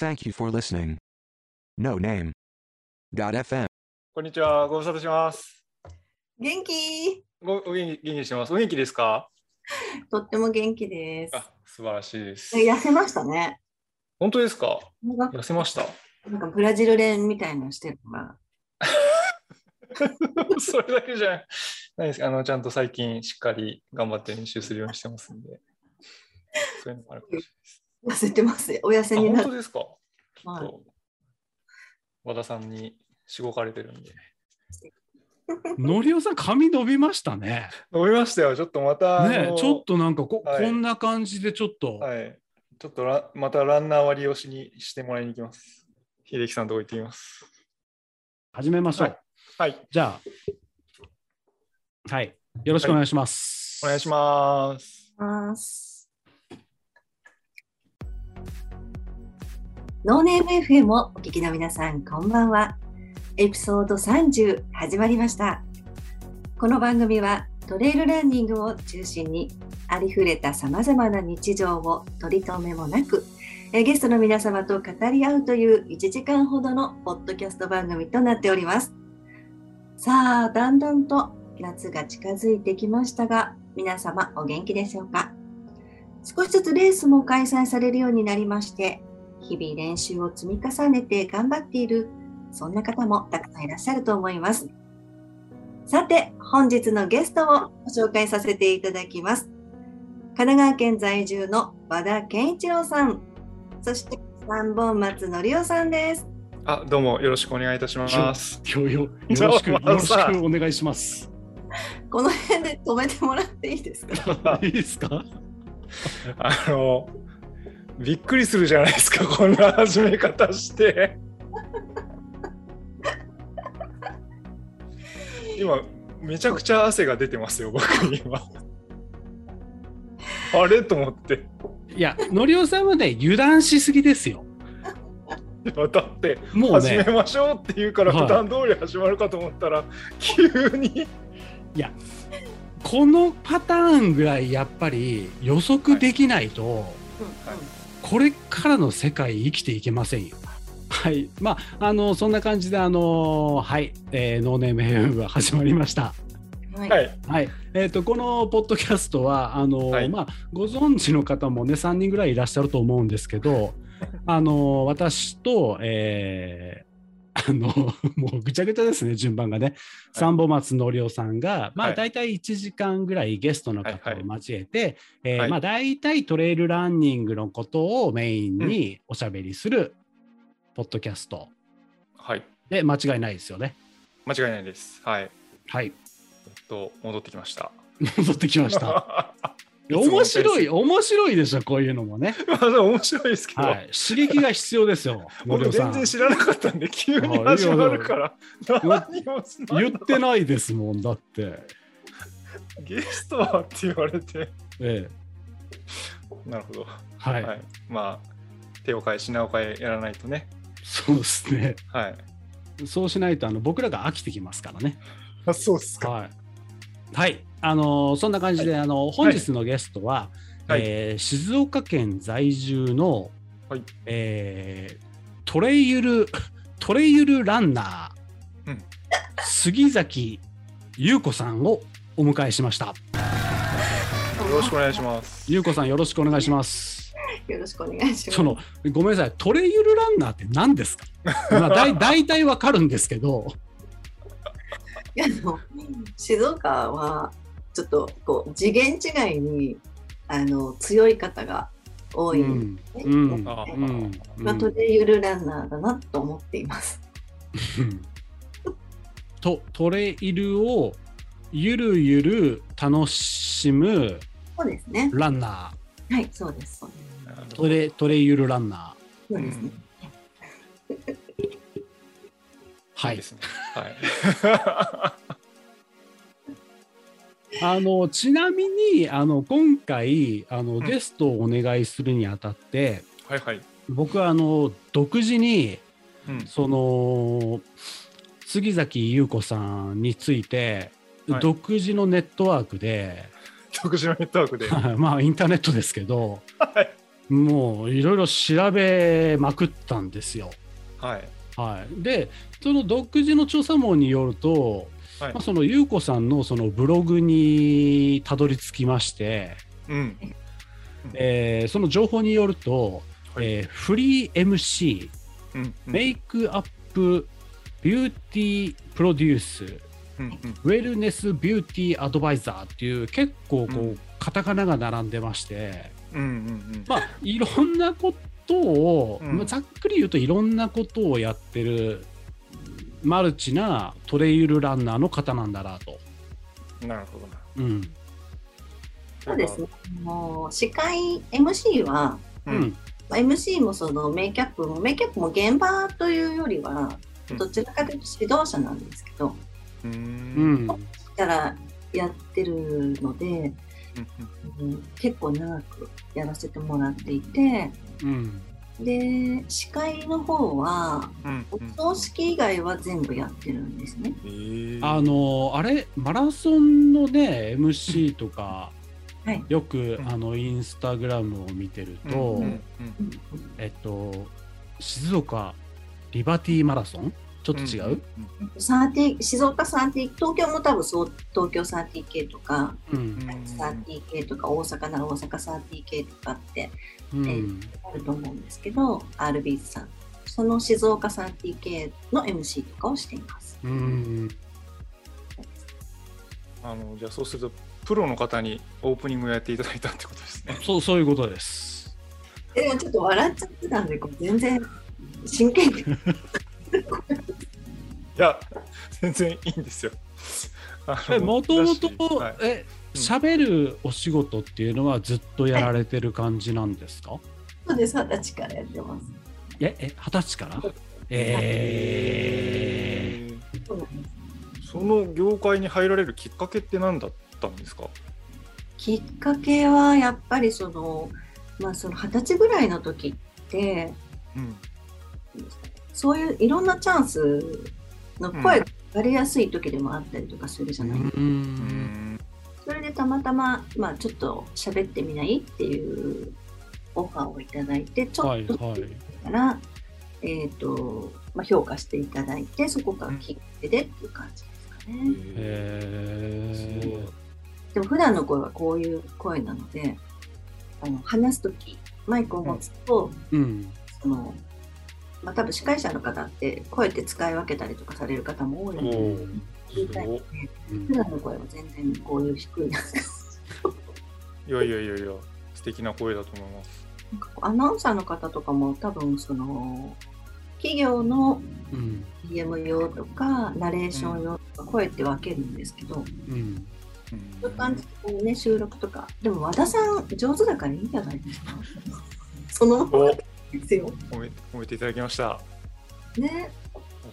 Thank you for listening. No name. FM. こんにちは、ご無沙汰します。元気？ごお元気元気してます。お元気ですか？とっても元気です。あ、素晴らしいです。痩せましたね。本当ですか？痩せました？なんかブラジル練みたいなのしてるのが。それだけじゃないです。あの、ちゃんと最近しっかり頑張って練習するようにしてますんで。そういうのもあるかもしれないです。痩せてますよ。お痩せあ、になる。本当ですか、はいと和田さんにしごかれてるんで。のりおさん、髪伸びましたね。飲みましたよ。ちょっとまた、ねちょっとなんかこ,、はいこんな感じでちょっと、はい。ちょっとラまたランナー割りをしにしてもらいに行きます。秀樹さんのとこ行ってきます。始めましょう。はいはい。じゃあ、はい。よろしくお願いします。お願いします。ノーネーム FM をお聞きの皆さん、こんばんは。エピソード30始まりました。この番組はトレイルランニングを中心にありふれた様々な日常を取り留めもなく、ゲストの皆様と語り合うという1時間ほどのポッドキャスト番組となっております。さあ、だんだんと夏が近づいてきましたが、皆様お元気でしょうか？少しずつレースも開催されるようになりまして、日々練習を積み重ねて頑張っている、そんな方もたくさんいらっしゃると思います。さて、本日のゲストをご紹介させていただきます。神奈川県在住の和田健一郎さん、そして三本松のりおさんです。あ、どうもよろしくお願いいたします。今日よよろしく、よろしさくお願いします。この辺で止めてもらっていいですか？いいですか？あの、びっくりするじゃないですか、こんな始め方して。今、めちゃくちゃ汗が出てますよ、僕今。あれ？と思って。いや、のりおさんはね、油断しすぎですよ。だって、もうね始め、ましょうって言うから、はい普段通り始まるかと思ったら、急に。このパターンぐらいやっぱり予測できないと、これからの世界生きていけませんよ。はい。まあ、あの、そんな感じで、あの、はい、えーノーネームヘブンが始まりました。はいはい。はい。えっ、と、このポッドキャストは、あの、はいまあ、ご存知の方もね、3人ぐらいいらっしゃると思うんですけど、あの、私と、えーあの、もうぐちゃぐちゃですね、順番がね。三本松のりおさんが、まあ、はい大体1時間ぐらいゲストの方はいを交えて、えまあ、大体トレイルランニングのことをメインにおしゃべりする、ポッドキャストはい。で間違いないですよね。間違いないです。はい。はい。えっと、戻ってきました。戻ってきました。面白い、の面白いでしょ、こういうのもね。まあ、面白いですけど、はい。刺激が必要ですよ、僕。全然知らなかったんで、急に始まるから、何を言ってないですもん、だって。ゲストはって言われて、ええ。なるほど。はい。はい。まあ、手を変え、品を変えやらないとね。そうですね。はい。そうしないと、あの、僕らが飽きてきますからね。あ、そうですか。はい。はい。あのーそんな感じで、あの、本日のゲストは、はいえー静岡県在住の、はいえートレイユル、トレイユ ルランナー、うん杉崎優子さんをお迎えしました。よろしくお願いします。優子さん、よろしくお願いします。よろしくお願いします。その、ごめんなさい、トレイユルランナーって何ですか？まあ、だい 大体わかるんですけど、静岡はちょっとこう次元違いにあの強い方が多いんですね。うんまあ、トレイユルランナーだなと思っています。う んとトレイルをゆるゆる楽しむそうですね。ランナはい、そうです。そうですートレトレイユルランナーそうですね。はいですね。はい。あのちなみにあの今回あのんゲストをお願いするにあたって、はいはい。僕はあの独自にうん。その杉崎優子さんについて、はい独自のネットワークで独自のネットワークで。は まあインターネットですけどい。もういろいろ調べまくったんですよ。はい。はい、でその独自の調査網によると、はい。まあ、その優子さんのそのブログにたどり着きまして、うん。えーその情報によると、はい。えーフリー MC うんうん。メイクアップビューティープロデュースうんうん。ウェルネスビューティーアドバイザーっていう結構こう、うん。カタカナが並んでましてうんうん。まあいろんなことを、うんまあざっくり言うといろんなことをやってるマルチなトレイルランナーの方なんだなと。うん。なるほどな。うんそうですね。もう司会 MC は、ううんんまあ MC もそのメイキャップもメイキャップも現場というよりはうんどちらかというと指導者なんですけど、うんからやってるので、うん。結構長くやらせてもらっていて、うん。で司会の方はうん。お葬式以外は全部やってるん。ですね。あのあれマラソンのね MC とか、はいよく、あのインスタグラムを見てると、うん。うん。うん。えっと静岡リバティマラソンちょっと違う、サーティ静岡サーティ東京も多分そう東京サーティ系とか、うんサーティ系とか大阪なら大阪サーティ系とかってうんあると思うんですけど RB さんその静岡サーティ系の MC とかをしています。うんあのじゃあそうするとプロの方にオープニングをやっていただいたってことですね。そうそういうことです。でもちょっと笑っちゃってたんでこう全然真剣に いや全然いいんですよ。もともとはい。えうん。喋るお仕事っていうのはずっとやられてる感じなんですか、そうです二十歳からやってます。ええ二十歳から？えそうなんです。その業界に入られるきっかけって何だったんですか？きっかけはやっぱりそのまあその二十歳ぐらいの時ってうんそういういろんなチャンスの声がかりやすい時でもあったりとかするじゃない、ーううん。んそれでたまたま、まあ、ちょっと喋ってみないっていうオファーをいただいてちょっとはいはい。から、えーとまあ、評価していただいてそこからきっかけでっていう感じですかね。へでも普段の声はこういう声なのであの話す時マイクを持つと、うん。そのまあ、多分司会者の方って声って使い分けたりとかされる方も多いのでおー言いたいのでうん。普段の声は全然こういう低い。なんかいやいやいやいや素敵な声だと思います。アナウンサーの方とかも多分その企業のうん、DM 用とかナレーション用とか声って分けるんですけど、うん、そういう感じでね収録とか。でも和田さん上手だからいいんじゃないですか？そのままおですよ。褒め褒めていただきました。ね。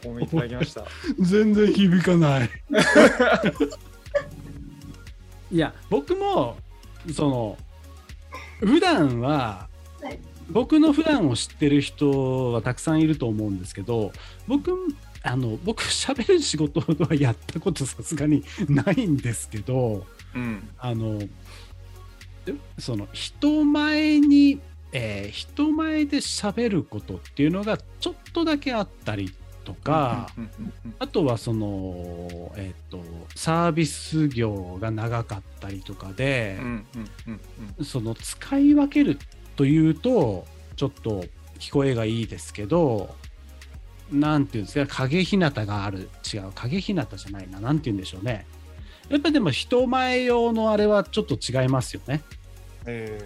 お褒めいただきました。全然響かない。いや僕もその普段ははい。僕の普段を知ってる人はたくさんいると思うんですけど僕あの僕喋る仕事はやったことさすがに ないんですけどうん。あのでその人前に、えー人前で喋ることっていうのがちょっとだけあったりとか、あとはその、えっとサービス業が長かったりとかでその使い分けるというとちょっと聞こえがいいですけどなんていうんですか影ひなたがある。違う影ひなたじゃないな。なんて言うんでしょうね。やっぱでも人前用のあれはちょっと違いますよね。え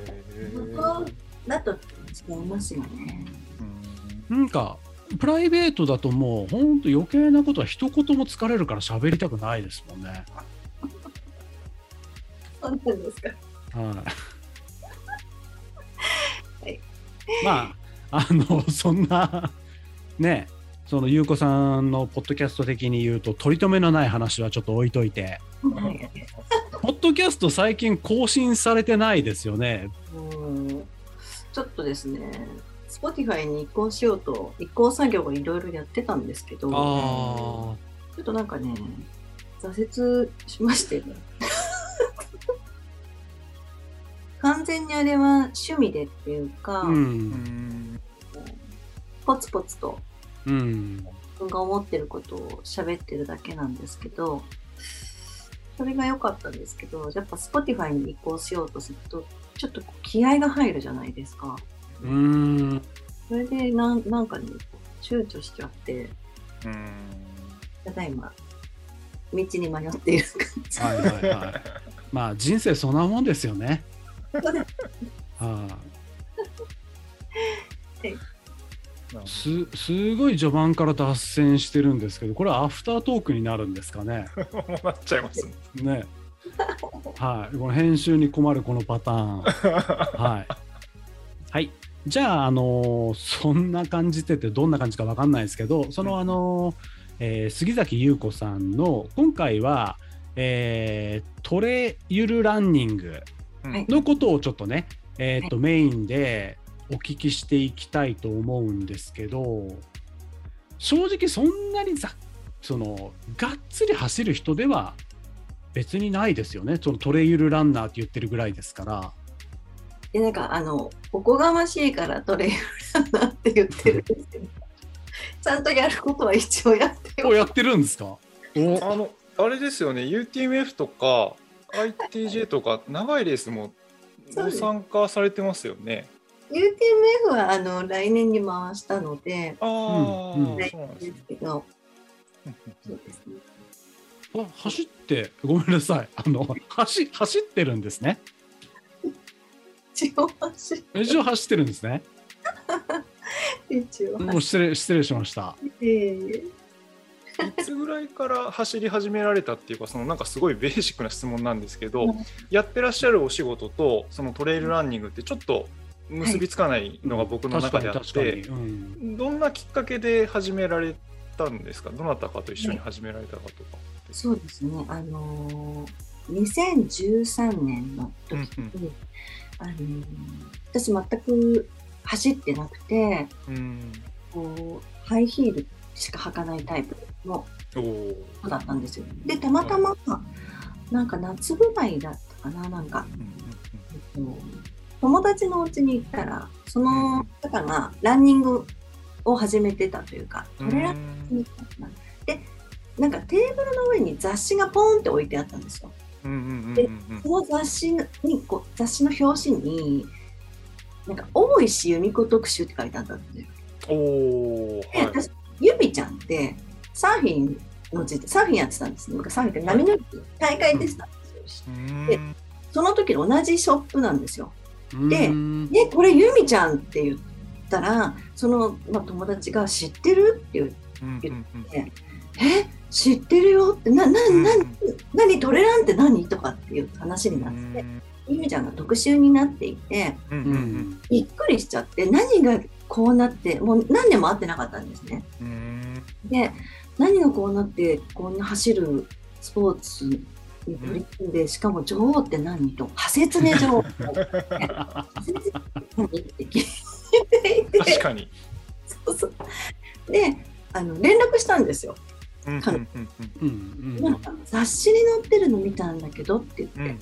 向ーだと違いますよね。うん。なんかプライベートだともうほんと余計なことは一言も疲れるから喋りたくないですもんね。そうなんですか。はい。はい。まあ、あの、そんな、ね、その、ゆうこさんのポッドキャスト的に言うと、取り留めのない話はちょっと置いといて、はい。ポッドキャスト最近更新されてないですよね。うんちょっとですね Spotify に移行しようと移行作業をいろいろやってたんですけどちょあっとなんかね挫折しまして 完全にあれは趣味でっていうか、う。うんんポツポツとうん。自分が思ってることを喋ってるだけなんですけど、それが良かったんですけど、やっぱ Spotify に移行しようとすると、ちょっと気合が入るじゃないですか。うん。それでなんなんかね、躊躇しちゃって、うんただいま、道に迷っている感じ。はいはいはい。まあ人生そんなもんですよね。はなるい。すすごい序盤から脱線してるんですけど、これはアフタートークになるんですかね？なっちゃいますね。ね。はい。この編集に困るこのパターン。はい。はい。じゃあ、あのーそんな感じてて、どんな感じかわかんないですけど、その、あのーえー杉崎優子さんの、今回は、えートレイルランニングはいのことをちょっとね、えーとメインでお聞きしていきたいと思うんですけど、正直そんなにざそのがっつり走る人では別にないですよね。そのトレイルランナーって言ってるぐらいですから。いやなんかあのおこがましいからトレイルランナーって言ってるんですけど。ちゃんとやることは一応やってやってるんですか？お。あのあれですよね。UTMF とか ITJ とか長いレースもご参加されてますよね。UTMF はあの来年に回したので。ああ、うんそうなんですけど。そうですねあ走ってごめんなさい。あの走走ってるんですね。一応走る。一応走ってるんですね。一応もう失礼失礼しました。ええ。いつぐらいから走り始められたっていうかそのなんかすごいベーシックな質問なんですけど、うん。やってらっしゃるお仕事とそのトレイルランニングってちょっと結びつかないのが僕の中であって、うん。どんなきっかけで始められたんですか？どなたかと一緒に始められたかとか。って。そうですね。あのー2013年の時に、うんあのー私全く走ってなくてうん。こうハイヒールしか履かないタイプの子だったんですよ。でたまたま、なんか夏ぐらいだったかななんか、うんえっと友達のお家に行ったらその方がランニングを始めてたというかうんトレランニングだったかな。でなんかテーブルの上に雑誌がポンって置いてあったんですよ。でその雑誌にこう雑誌の表紙になんか大石由美子特集って書いてあったんですよ。おおで、はい。私ゆみちゃんってサーフィンの時サーフィンやってたんですね。なんかサーフィンって波乗り大会出てたんですよ。でうんその時の同じショップなんですよ。でうんで、これゆみちゃんって言ったら、その、まあ、友達が知ってる？って言って、うんうんうんえ、知ってるよって、な、な、うんな、何、トレランって何とかっていう話になって、ゆみちゃんが特集になっていて、びっくりしちゃって、何がこうなって、もう何年も会ってなかったんですね。うんで、何がこうなって、こんな走るスポーツに取り組んで、しかも女王って何と、派説ね女王。派説って何って聞いていて、確かに。そうそうで、あの連絡したんですよ。うんうんうんうん。うんなんか雑誌に載ってるの見たんだけどって言って、うん。うん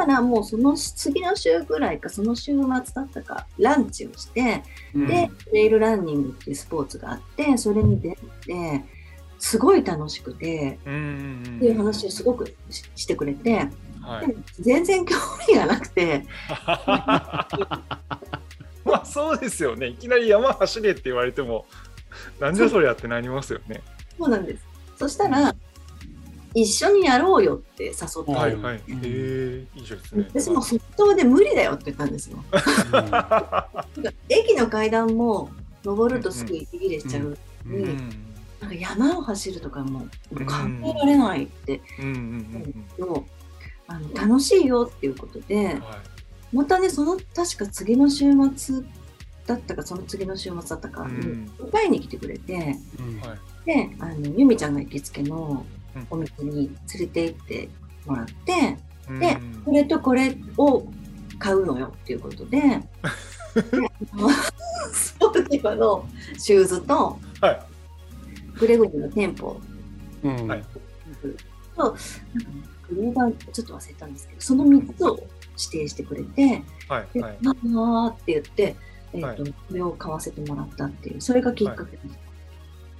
たらもうその次の週ぐらいかその週末だったかランチをして、うん。でトレイルランニングっていうスポーツがあってそれに出てすごい楽しくて。うんうん。っていう話をすごくししてくれて。はい。でも全然興味がなくて。まあそうですよね。いきなり山走れって言われても、なんじゃそりゃってなりますよね。そうなんです。そしたら一緒にやろうよって誘って、はいはい。へうん。え、いいですね。私も即答で無理だよって言ったんですよ。なんか駅の階段も登るとすぐ息切れしちゃう、ううん。んなんか山を走るとかも考えられないって。うんうん言うと、あの楽しいよっていうことでまたねその確か次の週末だったかその次の週末だったかにうん。迎えに来てくれてうん。はいであの由美ちゃんの行きつけのうんお店に連れて行ってもらってうん。でこれとこれを買うのよっていうことで であのスポーティファのシューズとはい。グレゴリーの店舗。うん。はい。となんかねグレーバーちょっと忘れたんですけどその3つを指定してくれて、で、はいはい。まあって言って、えっ、と、はい。これを買わせてもらったっていう、それがきっかけです。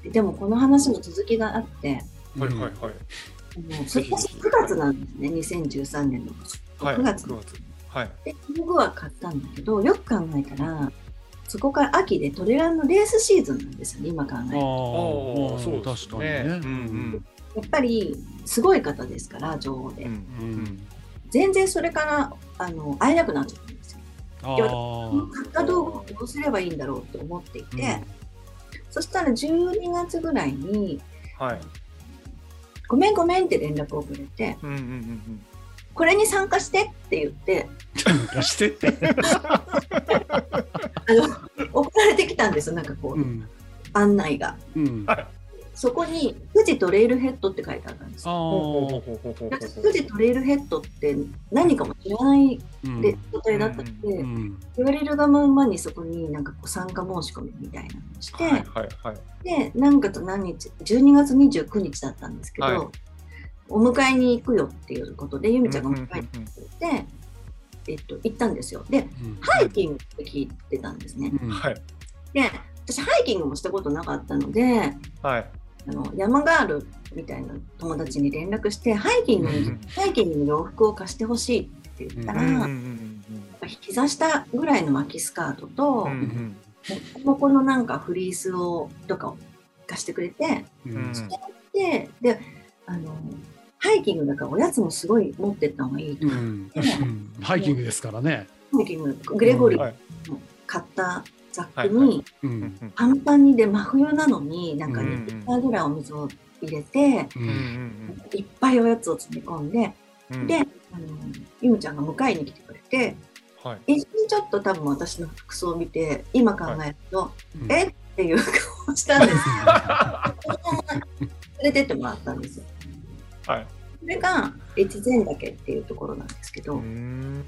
ででも、この話の続きがあって、はいはいはい。あのそれぜひぜひ9月なんですね、2013年の。はい。9月9月。はい。で、その後は買ったんだけど、よく考えたら、そこから秋でトレランのレースシーズンなんですよね、今考えあると。あ、そう確かにね。ねうんやっぱり、すごい方ですから、女王で。うん。うん全然それからあの会えなくなっちゃったんですよ。あであ。買った道具をどうすればいいんだろうと思っていて、そしたら12月ぐらいに、はい。ごめんごめんって連絡をくれて、うんうんうんこれに参加してって言って、うん。してって。あの送られてきたんですよ、なんかこう、うん。案内が。うん。あそこに、富士トレイルヘッドって書いてあったんです富士トレイルヘッドって何かも知らない。うん。で状態だったので、うん。言われるがまんまにそこになんかこう参加申し込みみたいなのをして。で、何月何日、12月29日だったんですけど、はい。お迎えに行くよっていうことで、ゆみちゃんが迎えに行って、えっと、行ったんですよ。で、うん。ハイキングって聞いてたんですね。うん。はい。で、私、ハイキングもしたことなかったので、はい。あの山ガールみたいな友達に連絡して、ハイキングに、うんハイキングの洋服を貸してほしいって言ったら、膝下ぐらいの巻きスカートと、ここのなんかフリースをとかを貸してくれて、うんうん。で、で、あの、ハイキングだからおやつもすごい持ってった方がいいと。うん。うん。ハイキングですからね。ハイキング、グレゴリー買ったザックはい。にパンパンにで真冬なのになんかうん。2リッターぐらいお水を入れて、いっぱいおやつを詰め込んで、うん。で、あの、ゆむちゃんが迎えに来てくれて、はい。一瞬ちょっと多分私の服装を見て、今考えると、うん。え？っていう顔をしたんです。連れてってもらったんですよ。はい。それが越前岳っていうところなんですけど、うん。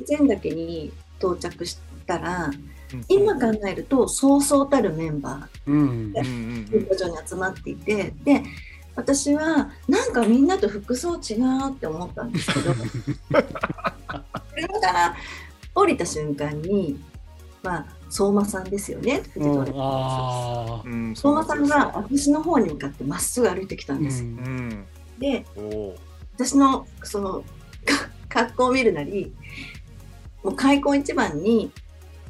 越前岳に到着したら、うん今考えるとそうそうたるメンバーキャンプ場に集まっていて、で私はなんかみんなと服装違うって思ったんですけど 車から降りた瞬間にまあ相馬さんですよね相馬さんが私の方に向かってまっすぐ歩いてきたんです、うん。うんで私のそのか格好を見るなりもう開口一番に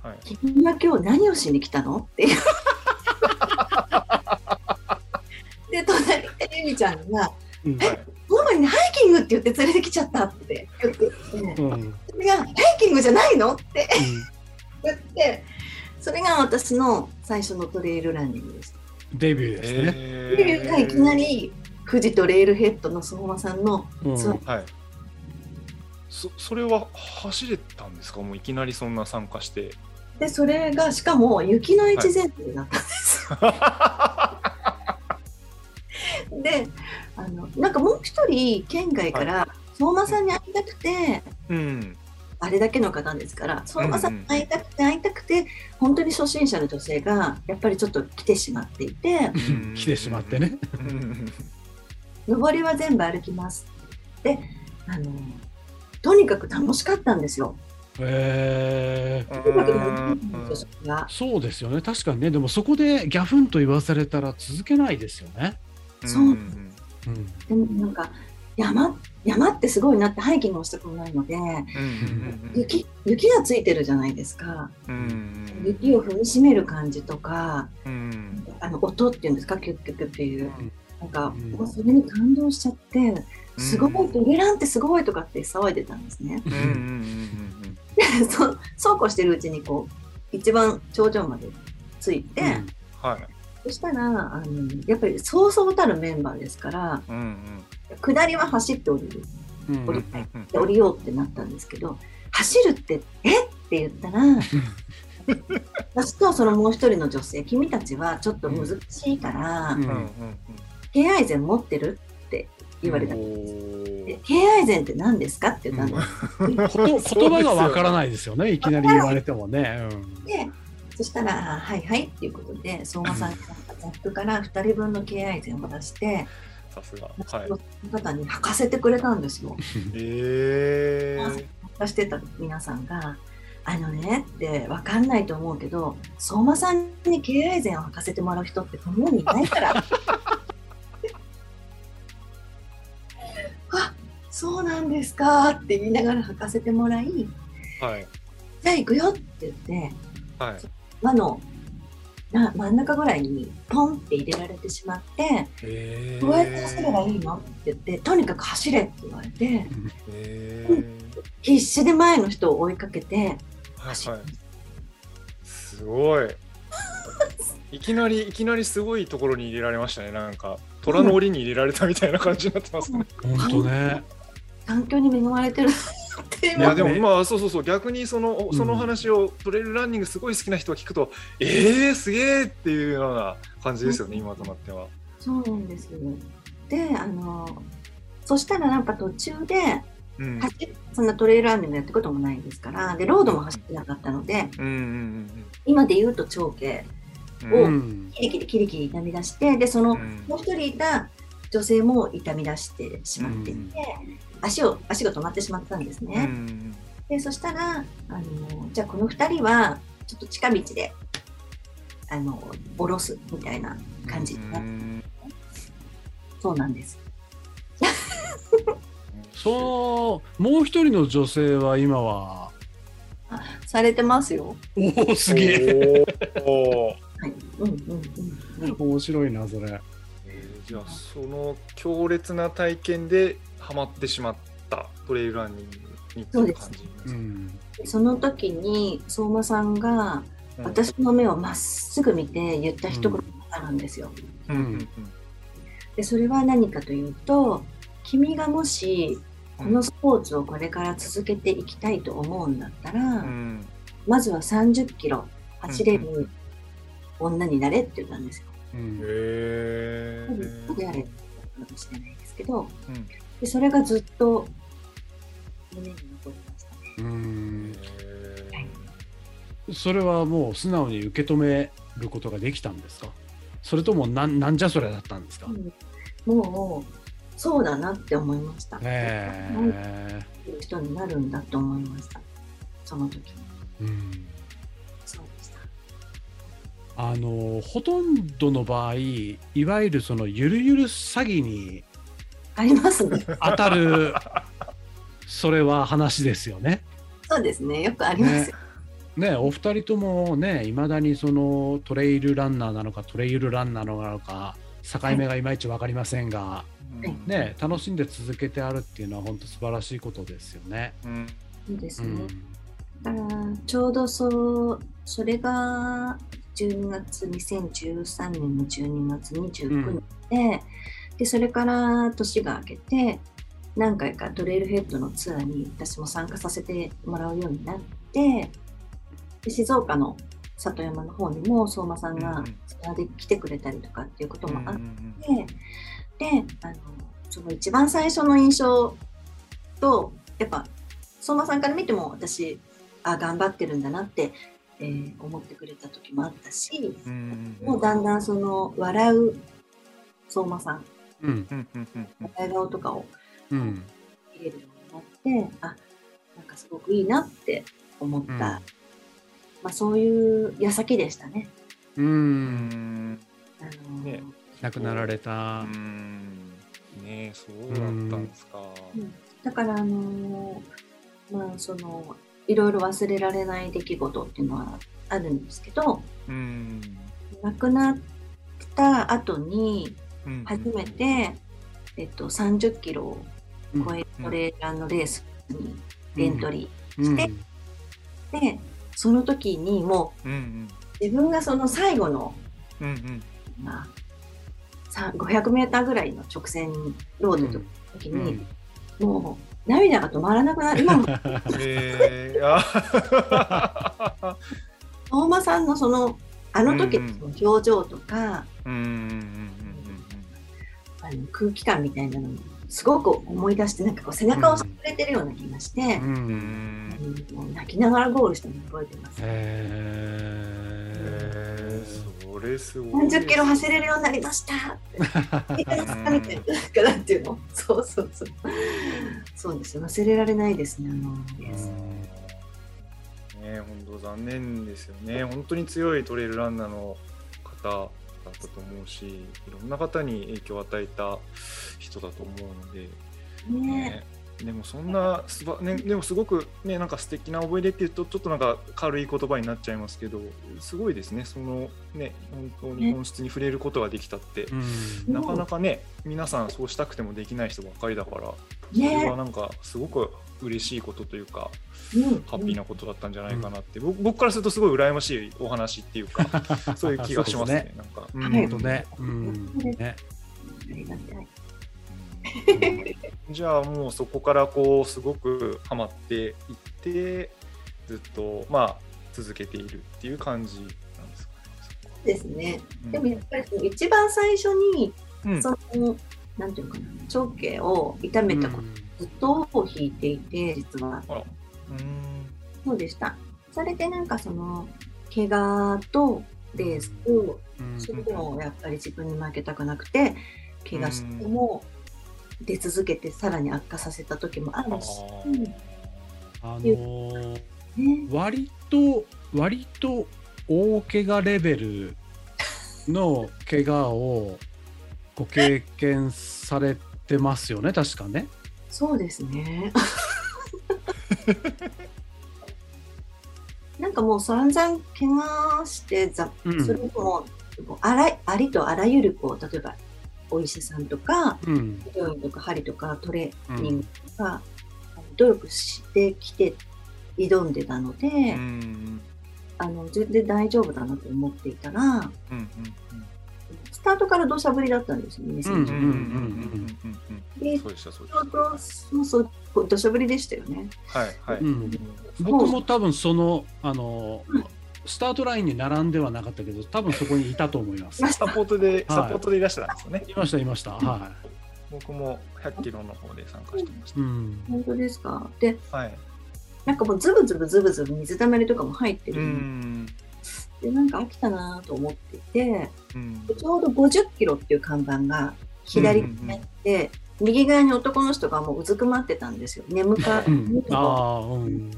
はい君は今日何をしに来たの？っていう。で、隣でゆみちゃんが、うんはいママにハイキングって言って連れてきちゃったって言って。て、うん。それが、ハイキングじゃないの？って 言って、それが私の最初のトレイルランニングです。デビューですね。えデビューがいきなり、富士とレールヘッドの相馬さんの、うんはい。そそれは走れたんですか？もういきなりそんな参加してで、それがしかも雪の越前提だったんです。で、あの、なんかもう一人、県外から相馬さんに会いたくて、うんあれだけの方ですから、相馬さんに会いたくて会いたくて、本当に初心者の女性がやっぱりちょっと来てしまっていて、うん来てしまってね。うん上りは全部歩きます。で、あの、とにかく楽しかったんですよ。へそうですよね。確かにね。でもそこでギャフンと言わされたら続けないですよね。そうんうん。でもなんか、山、山ってすごいなってハイキングをしたことないので、うんうん雪、雪がついてるじゃないですか。うん雪を踏みしめる感じとか、うんあの音っていうんですか、キュッキュッキュッっていう。なんか、うんもうそれに感動しちゃって、すごい、トレランってすごいとかって騒いでたんですね。で そそうこうしてるうちに、こう、一番頂上まで着いて、うん。はい。そしたら、あの、やっぱりそうそうたるメンバーですから、うんうん。下りは走って降りる。うん。降りたい。で降りようってなったんですけど、走るって、えって言ったら、私とそのもう一人の女性、君たちはちょっと難しいから、うんうんうん。敬愛膳持ってる言われたおでー敬愛膳って何ですか？って言ったんです。こ と言葉がわからないですよね。いきなり言われてもね。で、そしたら、あはいはいっていうことで、相馬さんがザップから2人分の敬愛膳を出して、さすが。はい。その方に履かせてくれたんですよ。えー、参加してた皆さんが、あのねって分かんないと思うけど、相馬さんに敬愛膳を履かせてもらう人ってこの世にいないから。そうなんですかって言いながら履かせてもらい、はい。じゃあ行くよって言って、はい。輪のな真ん中ぐらいにポンって入れられてしまって、えどうやって走ればいいの？って言って、とにかく走れって言われて、えー、必死で前の人を追いかけてはい走るはい。すごい。いきなり、いきなりすごいところに入れられましたね。なんか、虎の檻に入れられたみたいな感じになってますね。本当ね。環境に恵まれてるっていう いや、でもねまあ、そうそうそう、逆にその、その話をトレイルランニングすごい好きな人が聞くと、えー、すげーっていうような感じですよね、今となっては。そうなんですよ。で、あの、そしたらなんか途中で、うん。走そんなトレイルランニングやったこともないですから、で、ロードも走ってなかったので、うんうん今で言うと長径、うんおうん。キリキリキリキリ痛み出して、で、その、うんもう一人いた女性も痛み出してしまっていて、足を、足が止まってしまったんですうね。んで、そしたら、あの、じゃあこの二人は、ちょっと近道で、あの、下ろすみたいな感じになって、うんそうなんです。そう、もう一人の女性は今は、されてますよ。おお、すげえ。おーはい。うんうんうんうん。面白いな、それ。えーじゃあその強烈な体験でハマってしまったトレイルランニングにっていうですかうん。その時に相馬さんがうん。私の目をまっすぐ見て言った一言があるんですよ。うん。うん。でそれは何かというと君がもしこのスポーツをこれから続けていきたいと思うんだったら、うん。うんまずは30キロ走れる女になれって言ったんですよ。うん。へ多分ーであれかもしれないですけどうんでそれがずっと胸に残りましたね。うんへそれはもう素直に受け止めることができたんですか？それともなんなんじゃそれだったんですか、うんもうそうだなって思いました。えいう人になるんだと思いました。その時うんそうでした。あのほとんどの場合いわゆるそのゆるゆる詐欺にありますね。当たるそれは話ですよね。そうですね。よくありますよ。ねお二人ともねいまだにそのトレイルランナーなのかトレイルランナーなのか境目がいまいち分かりませんが、うんね楽しんで続けてあるっていうのは本当素晴らしいことですよね。うんそうですね。うんだからちょうどそう、それが12月、2013年の12月29日で、で、それから年が明けて、何回かトレイルヘッドのツアーに私も参加させてもらうようになって、で静岡の里山の方にも相馬さんがうんうん。ツアーで来てくれたりとかっていうこともあっうんでであのその一番最初の印象とやっぱ相馬さんから見ても私あ頑張ってるんだなって、えー思ってくれた時もあったしうん。もうだんだんその笑う相馬さんうん。うんうんうん笑い顔とかをうん入れるようになってあなんかすごくいいなって思った、うん。まあ、そういう矢先でしたね。ううん。んあのね。亡くなられた。う。ん。ねえそうだったんですか。うん。だからあのーまあそのいろいろ忘れられない出来事っていうのはあるんですけどうん。亡くなった後にうん。初めて、えっと、30キロを超えるうん。トレーラーのレースにエントリうん。してーでその時にもうんうん。う自分がその最後の、うんうん。まあ、さ500メーターぐらいの直線ロードの時うん。に、もう涙が止まらなくなる。今も。えー、あ相馬さんのそのあの時の表情とか、うんうんうんあの空気感みたいなのをすごく思い出してなんかこう背中を押してくれてるような気がして、ううんうん泣きながらゴールしたのを覚えてます。へえーそれすごい何十キロ走れるようになりましたって。いかがみたいな。からっていうの。そうそうそう。そうですよ。忘れられないですね。あのね本当残念ですよね。本当に強いトレイルランナーの方だったと思うし、いろんな方に影響を与えた人だと思うので、ね。ね、でもそんなすば、ね、でもすごくねなんか素敵な思い出っていうとちょっとなんか軽い言葉になっちゃいますけどすごいですね。そのね本当に本質に触れることができたって、うん。なかなかね皆さんそうしたくてもできない人ばっかりだからそれねはなんかすごく嬉しいことというかうん。ハッピーなことだったんじゃないかなって、僕僕からするとすごい羨ましいお話っていうか そういう気がしますね。なんか、うん。ね。うん。ね。ありがたい。じゃあもうそこからこうすごくハマっていってずっとまあ続けているっていう感じなんですかですね。ね。でもやっぱりその一番最初に、うんその、なんていうのかな、長径を痛めたこと、ずっと引いていて、実は。うんそうでした。それでなんかその、怪我とレースと、うんそれでもやっぱり自分に負けたくなくて、怪我しても出続けてさらに悪化させた時もあるし、あのーね、割と割と大怪我レベルの怪我をご経験されてますよね確かね。そうですね。なんかもう散々怪我してざ、うん。そもあらありとあらゆるこう例えばお医者さんとかうん。病院とか針とかトレーニングとか、あの努力してきて挑んでたので、うん。あの全然大丈夫だなと思っていたらうんうんスタートから土砂降りだったんですよね、うんうんうんうん2010うんうんうん。でそうでしたそうでしちょうどそう土砂降りでしたよね。たはいはい。うん。僕も多分そのあのースタートラインに並んではなかったけど多分そこにいたと思います。サポートでサポートでいらっしたんですよね。いましたいました。は僕も100キロの方で参加してましい。うん。本当ですか？でた。はい。なんかもうズブズブズブズブ水たまりとかも入ってうるん。でなんか飽きたなと思っていてうんでちょうど50キロっていう看板が左にあって、右側に男の人がもううずくまってたんですよ眠かうん、ああ、うん。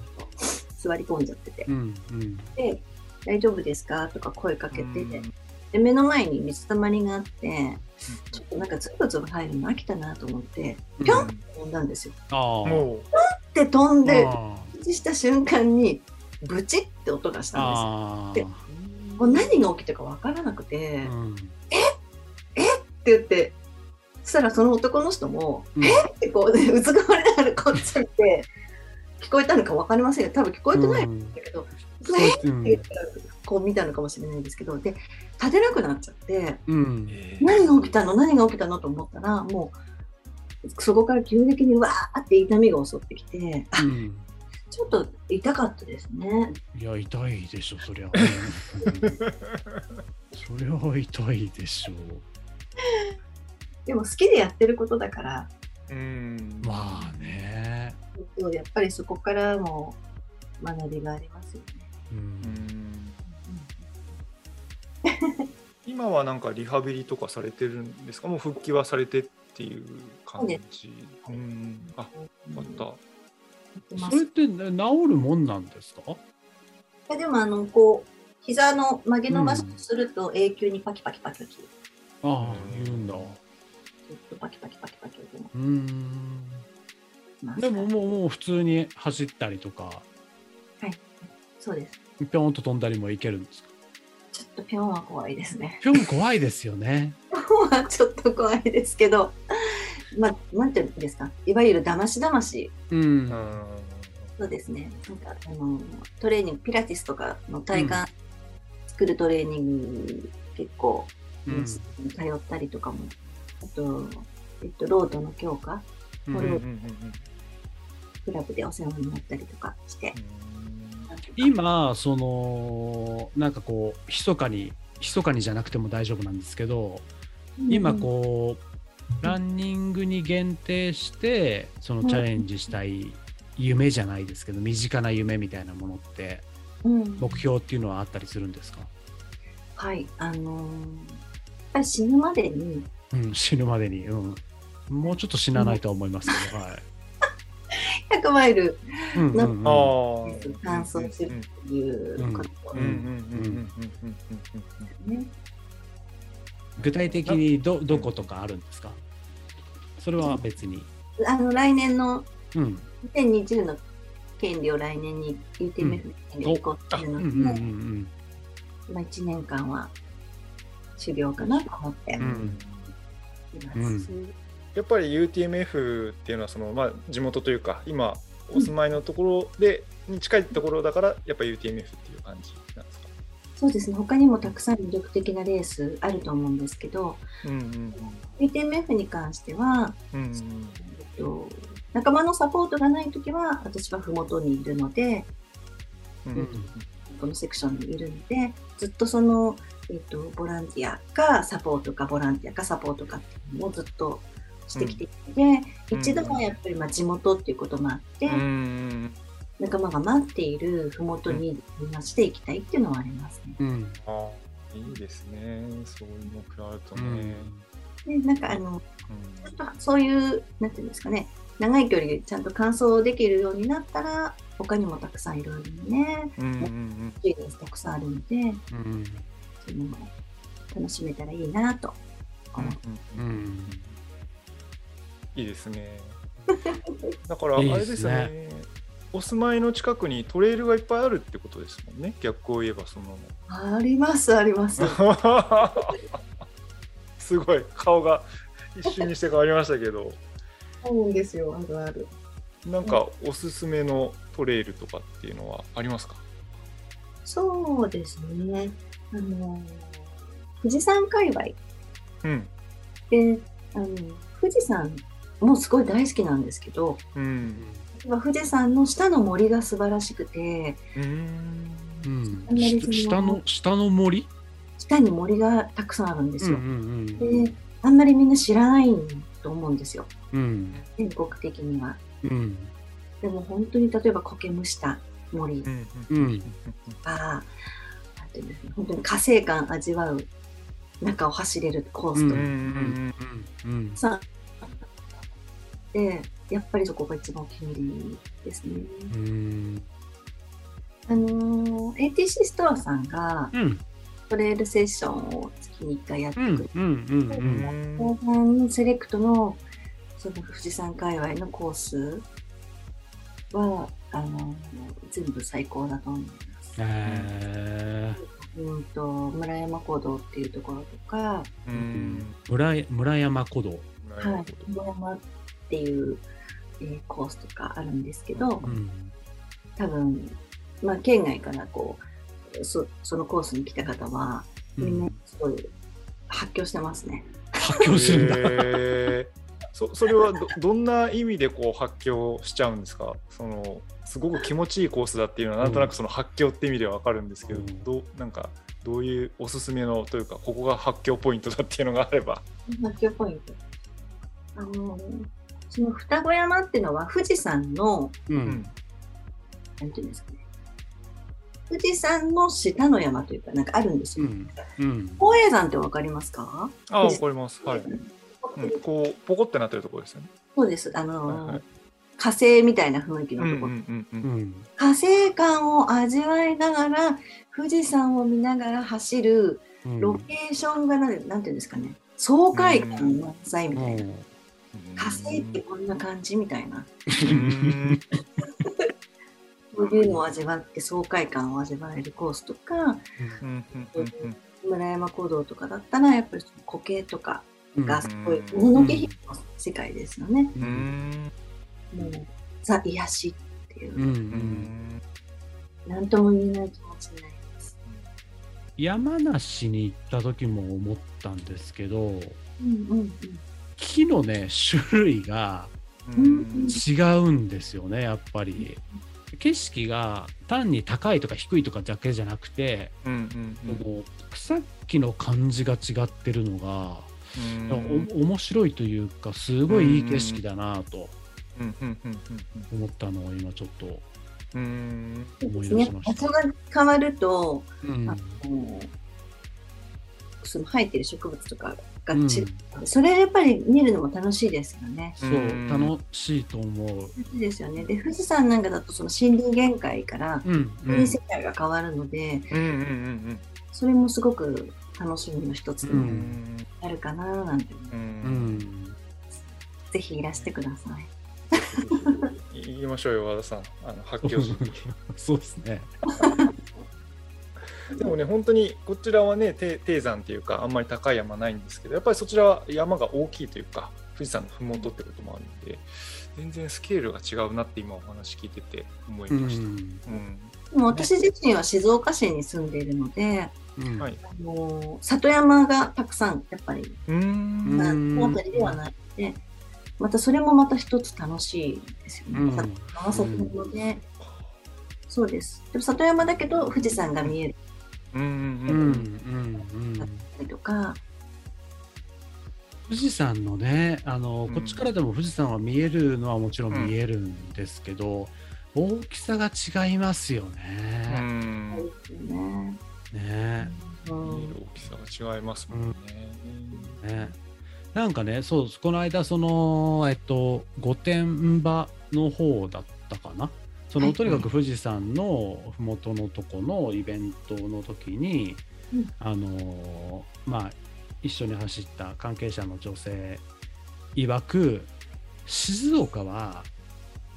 座り込んじゃっててうん。うん。で「大丈夫ですか?」とか声かけて、うん。で目の前に水たまりがあってちょっとなんかズブズブ入るの飽きたなと思ってぴょんって飛んだんですよ。ああ。もで飛んであ着地した瞬間にブチって音がしたんです。でもう何が起きたか分からなくて、ー。うん。って言ってそしたらその男の人もうん「ってこうねうずくまりながらこっち見て聞こえたのか分かりませんよ。多分聞こえてないんだけど「そうえっ!」ってうん言ったらこう見たのかもしれないんですけどで立てなくなっちゃってうん。何が起きたの？何が起きたの？と思ったらもうそこから急激にわーって痛みが襲ってきてあうん。ちょっと痛かったですね。いや、痛いでしょ、そりゃ。う んそれは痛いでしょう。でも好きでやってることだからうん。まあね。やっぱりそこからも学びがありますよね。今はなんかリハビリとかされてるんですか？もう復帰はされてっていう感じ。うん。あ、よかった。それすってね治るもんなんですか？いやでもあのこう膝の曲げ伸ばしすると永久にパキパキパキパキ。ずっああ、言うんだ。とパキパキパキパキでももうもう普通に走ったりとか、そうですぴょんと飛んだりもいけるんですか？ちょっとピョンは怖いですね。ぴょん怖いですよね。ピョンはちょっと怖いですけどまあなんていうんですか？いわゆるだましだまし。うん。うん。そうですね。なんかあのトレーニングピラティスとかの体幹作るトレーニング結構うん。通ったりとかも、あと、えっと、ロードの強化。うん。これをうんうんうんクラブでお世話になったりとかして、今そのなんかこう密かに密かにじゃなくても大丈夫なんですけど今こうランニングに限定してそのチャレンジしたい夢じゃないですけど身近な夢みたいなものってうん、うん目標っていうのはあったりするんですか？はい、あのー死ぬまでに、うん、死ぬまでに、うん、もうちょっと死なないとは思いますけど、はい。100マイルうんうんうんああ。乾燥するということうんうんうんうんうんうんね。具体的にどどことかあるんですかそれは別に。あの来年のうん。2020の権利を来年に UTMF の権利行するうんので、うんうんまあ、1年間は修行かなと思っていうんます。うんやっぱり UTMF っていうのはその、まあ、地元というか今お住まいのところで、に近いところだからやっぱり UTMF っていう感じなんですか？そうですね。他にもたくさん魅力的なレースあると思うんですけどうんうん。UTMF に関しては、うんうんえっと、仲間のサポートがないときは私は麓にいるのでうんうん。このセクションにいるのでずっとその、えっと、ボランティアかサポートかボランティアかサポートかっていうのをずっとしてきていて、うん。一度はやっぱりまあ地元っていうこともあって、うんうん仲間が待っている麓にみんなしていきたいっていうのはありますね。うん。ああいいですね。そういう目標あるとうね、ん。でなんかあのちょっとそういうなんていうんですかね。長い距離でちゃんと完走できるようになったら他にもたくさんいろいろねうんうんうたくさんあるのでうん。そういうのも楽しめたらいいなと思って。うんうんうん。うんいいですね。だからあいいれでね。ですすね。お住まいの近くにトレイルがいっぱいあるってことですもんね。逆を言えばその。ありますあります。すごい。顔が一瞬にして変わりましたけど。そうなんですよ。あるある。なんかおすすめのトレイルとかっていうのはありますか？そうですね。あの富士山界隈うん。であの富士山もすごい大好きなんですけどうん富士山の下の森が素晴らしくてうん。うんあんまりそのし下の下の森？下に森がたくさんあるんですよ。うんであんまりみんな知らないと思うんですよ。うん。全国的には。うん。でも本当に例えば苔むした森とうんうんうん本当に火星感味わう中を走れるコースとか。うんうんうんさでやっぱりそこが一番お気に入りですね。うん。あのー ATC ストアさんがうん。トレイルセッションを月に1回やってうんくれて、後半セレクトのその富士山界隈のコースはあのー全部最高だと思います。えうんと村山古道っていうところとか、うん。ー村村山古道。はい、村山っていう、えーコースとかあるんですけど、うん多分、まあ、県外からこうそそのコースに来た方はみんなすごい発狂してますね。発狂するんだへーそそれはどどんな意味でこう発狂しちゃうんですか？そのすごく気持ちいいコースだっていうのはなんとなくその発狂って意味では分かるんですけど、うんどうなんかどういうおすすめのというかここが発狂ポイントだっていうのがあれば。発狂ポイント。あのその双子山っていうのは富士山のううんんなんていうんですかね富士山の下の山というかなんかあるんですよ。うんうん宝永山ってわかりますか？あわかります。はい。うん、こうポコってなってるところですよね。そうです。あの、はいはい火星みたいな雰囲気のところ、うんうんうんう。うんん火星感を味わいながら富士山を見ながら走るうんロケーションがなんなんていうんですかね爽快感満載みたいな、火星ってこんな感じみたいな。うん。そういうのを味わって爽快感を味わえるコースとかうん。うん。うん。うん。村山古道とかだったらやっぱりその固形とかうんがすごいうんものけ姫の世界ですよね。うん。もうザ癒しっていううん。ううん。ん。何とも言えない気持ちになります。山梨に行った時も思ったん。ですけどうん。うん木のね種類がうん違うんですよねやっぱり。景色が単に高いとか低いとかだけじゃなくて、うんうんうん。もう草木の感じが違ってるのが、うんお面白いというかすごいいい景色だなと思ったのを今ちょっと。思い出しました。場所が変わると、うん。あのその生えてる植物とかがうん。それやっぱり見るのも楽しいですよね。そう。うん。楽しいと思う。楽しいですよね。で、富士山なんかだとその森林限界からうん。う森ん世界が変わるので、うんうんうんそれもすごく楽しみの一つにん。なるかななんて、ううん。んぜひいらしてください。言い ましょうよ和田さん。あの発狂 そうですね。でもね本当にこちらはね低低山っていうかあんまり高い山ないんですけどやっぱりそちらは山が大きいというか富士山の麓ってこともあるので全然スケールが違うなって今お話聞いてて思いうました。ん。うん。でも私自身は静岡市に住んでいるので、うん。はい。あの里山がたくさんやっぱりうーん。まあ、この辺りではないので、またそれもまた一つ楽しいですよね。うん。里山里山で、そうです。でも里山だけど富士山が見えるうんうんうんううんんだったりとか、富士山のねあの、うんこっちからでも富士山は見えるのはもちろん見えるんですけど、大きさが違いますようね。ん。大きさが違いますもんね。ねなんかねそうこの間そのえっと御殿場の方だったかなその、はい。とにかく富士山の麓のとこのイベントの時に、うん。あのまあ一緒に走った関係者の女性曰く静岡は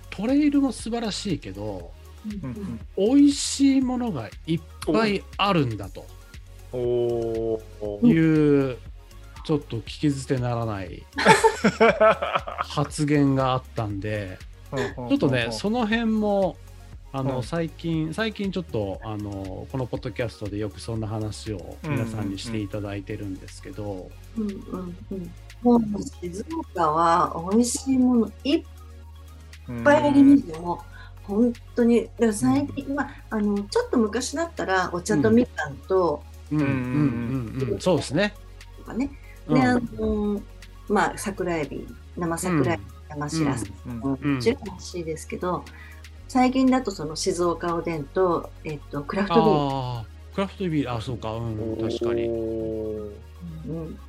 トレイルも素晴らしいけどうんうん美味しいものがいっぱいあるんだと。いう、ちょっと聞き捨てならない 発言があったんで、ちょっとね、その辺も、あの、うん。最近、最近ちょっと、あの、このポッドキャストでよくそんな話を皆さんにしていただいてるんですけど、うんうんうん。もう静岡は美味しいものいっいぱいありますよ。もう本当に。だから最近、まあ、あの、ちょっと昔だったらお茶とみかんと、うん、うん、うん。うん、うん、そうですね。とかね。うん。で、あの、まあ、桜エビ、生桜エビ、生しらす、うん。ももちろん美味しいですけど、最近だとその静岡おでんと、えっと、クラフトビール。ああ、クラフトビール、あ、そうか、うん、確かに。うん。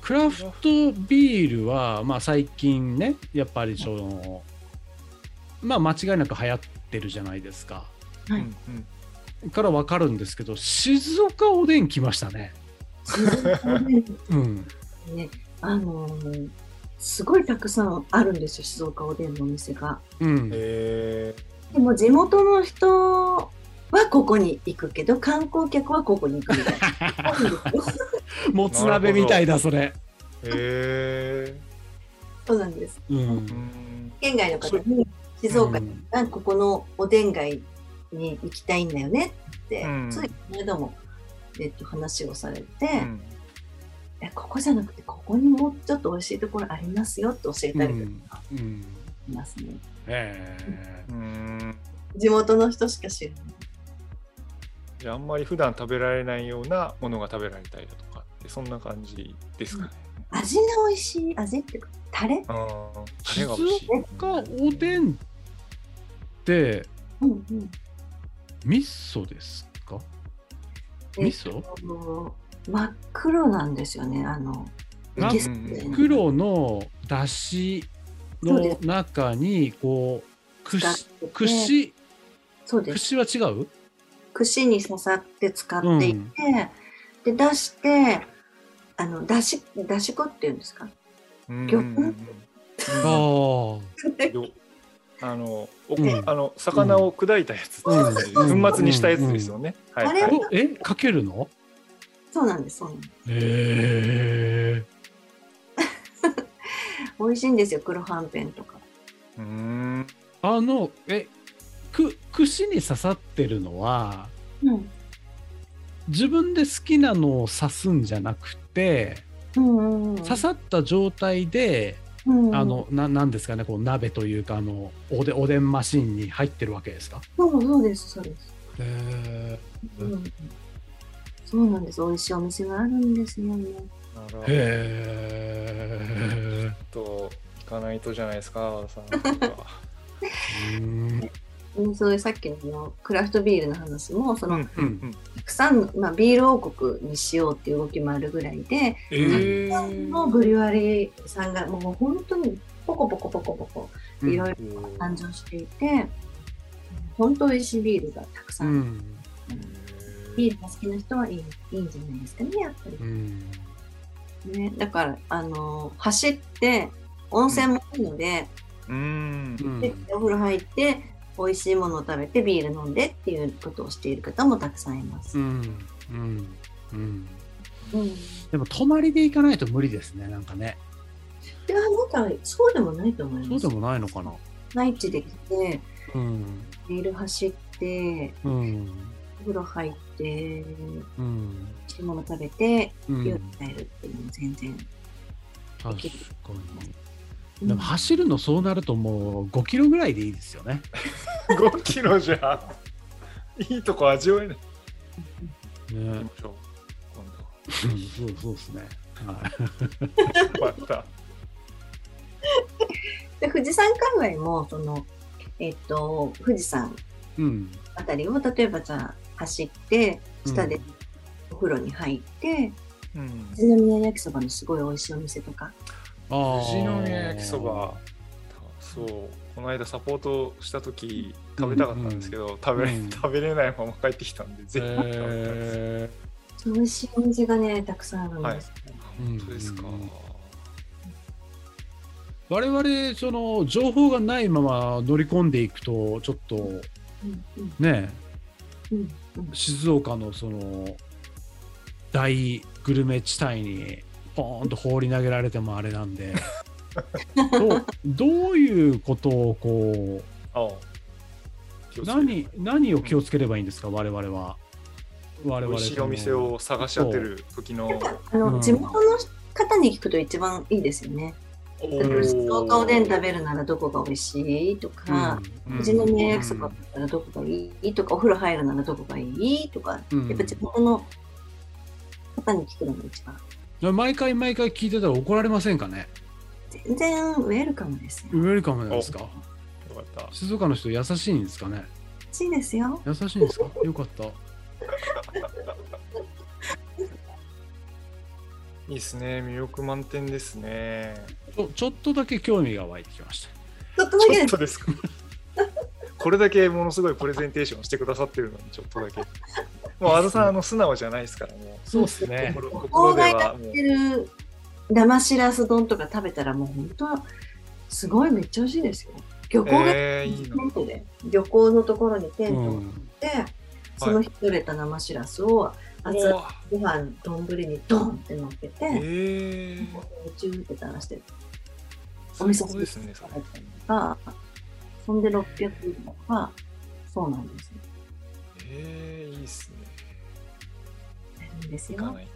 クラフトビールは、まあ、最近ね、やっぱりその、まあ、間違いなく流行ってるじゃないですか。はい。うんうんからわかるんですけど、静岡おでん来ましたね。静岡おでん。うん。ね、あのーすごいたくさんあるんですよ、静岡おでんのお店が。うん。へでも地元の人はここに行くけど、観光客はここに行くみたいな。もつ鍋みたいだ、それ。えへそうなんです。うん県外の方に静岡がここのおでん街に行きたいんだよねって、うんついこの間も、えっと、話をされて、うんえここじゃなくてここにもうちょっと美味しいところありますよって教えたりとかうん。うん。しますね。ええうん地元の人しか知らない。じゃああんまり普段食べられないようなものが食べられたりだとかってそんな感じですかね。味が美味しい味っていうかタレ？タ静レが美味しい。岡おでんって、うんうん味噌ですか？え味噌？真っ黒なんですよね。あの真っ黒のだしのそうです。中に、こう、串串、そうです。串は違う？串に刺さって使っていて、で出してあのだしだし粉っていうんですか？うん魚うん。うん。あの、おうんあの魚を砕いたやつ、うん。粉末にしたやつですよね。はいあれえ？かけるの？そうなんですそうなんです。へえ美味しいんですよ黒はんぺんとか。うーん。あのえく串に刺さってるのはうん。自分で好きなのを刺すんじゃなくて、うんうんうん。刺さった状態で、うん。うんあのななんですかねこう鍋というかあのおでおでんマシンに入ってるわけですか？そうそうですそうです、へうん、そうなんです。美味しいお店があるんですよね。なるほど。えへえと行かないとじゃないですか、和田さん。うん。うんそれさっきのクラフトビールの話もその、うんうん。たくさん、まあ、ビール王国にしようっていう動きもあるぐらいで、えたくさんのブリュワリーさんがもう本当にポコポコポコポコいろいろー誕生していて、本当美味しいビールがたくさん、うんビールが好きな人はいいいいんじゃないですかねやっぱり。うん。ねだからあの走って温泉もいいので、うん。うんでお風呂入って美味しいものを食べてビール飲んでっていうことをしている方もたくさんいます。うん。うん。うん。うん。でも泊まりで行かないと無理ですねなんかね。いやなんかそうでもないと思います。そうでもないのかな。内地で来てうん。ビール走ってうんお風呂入ってうん。美味しいもの食べてうん。ビール食べるっていうのも全然。確かに。うんでも走るのそうなるともう5キロぐらいでいいですよね。5キロじゃいいとこ味わえない。ね。行きましょううんそうそうですね。はい。今度また。で富士山界隈もそのえっと富士山うんあたりを例えばじゃあ走って下でお風呂に入って、うん。富士宮焼きそばのすごい美味しいお店とか。富士宮焼きそば。そう。この間サポートした時食べたかったんですけど、食べれうん。食べれないまま帰ってきたんでぜひ食べたいです、え美味しいお店がねたくさんあるんです、うん本当ですか、うん。我々その情報がないまま乗り込んでいくとちょっとうんうんね静岡のその大グルメ地帯にポーンと放り投げられてもあれなんで。どうどういうことをこう何何を気をつければいいんですか、我々は。我々美味しいお店を探し当てる時の。あの、うん。地元の方に聞くと一番いいですよね。お例えば静岡おでん。食べるならどこが美味しいとか、うん富士宮焼きそばだったらどこがいいとか、お風呂入るならどこがいいとか、うんやっぱ地元の方に聞くのが一番。毎回毎回聞いてたら怒られませんかね全然ウェルカムですよ。ウェルカムですかよかった静岡の人優しいんですかね美味しいですよ。優しいんですかよかった。いいですね魅力満点ですねちょちょっとだけ興味が湧いてきました。ちょっとだけです。っとですか？これだけものすごいプレゼンテーションしてくださってるのにちょっとだけもう和田さんあの素直じゃないですからもうそうですね。心ではもう生しらす丼とか食べたらもう本当すごいめっちゃ美味しいですよ。漁港がえー、いいなテントで漁港のところにテントをうん置いて、その日取れた生しらすを熱々ご飯丼にドンって乗っけて、えー、ジューって垂らしてお最味噌高ですねそれ入ったりとか、そんで600円とか、そうなんですよ。えー、いいっすね。いいんですよ。い。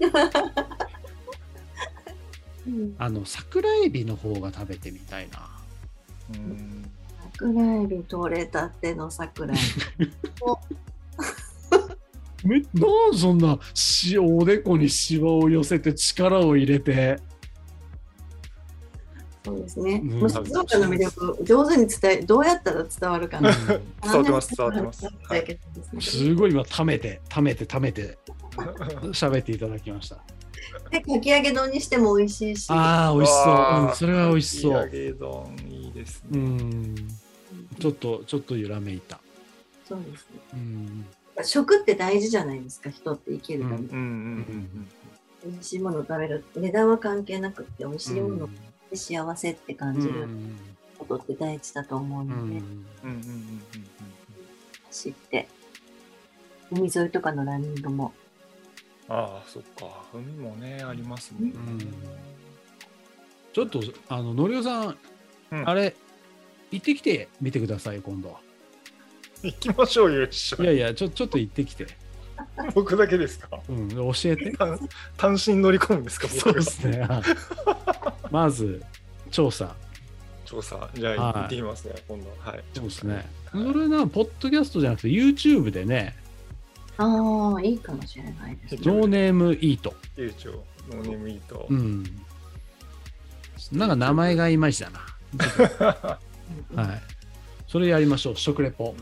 あの桜エビの方が食べてみたいな。うん。桜エビ取れたての桜エビ。めなんそんなしおでこにシワを寄せて力を入れて。そうですね。静岡の魅力、上手に伝え、どうやったら伝わるかな。伝わってます伝わってます伝えてですごい今溜めて溜めて溜めて 喋っていただきました。で、かき揚げ丼にしても美味しいし。ああ美味しそう、うんそれは美味しそう。かき揚げ丼いいですうね、んちょっとちょっと揺らめいた。そうですね。うん食って大事じゃないですか、人って生きるために。うんうんうん。美味しいものを食べる。値段は関係なくって、美味しいものうん。で幸せって感じることって大事だと思ううので、んうんうんうん。うんうん走って、海沿いとかのランニングも、ああそっか。海もねありますもん。ね、ちょっとあののりおさん、うん。あれ行ってきてみてください今度。行きましょうよ一緒にいやいやちょちょっと行ってきて、僕だけですか？うん、教えて。単単身乗り込むんですか僕そうですね。まず調査。調査じゃあはい行ってきますね、今度はいそうですね。それなポッドキャストじゃなくて YouTube でね、ああ、いいかもしれないですね。ノーネームイート。悠長ノーネームイート、うん。なんか名前がいまいちだな。はい。それやりましょう食レポ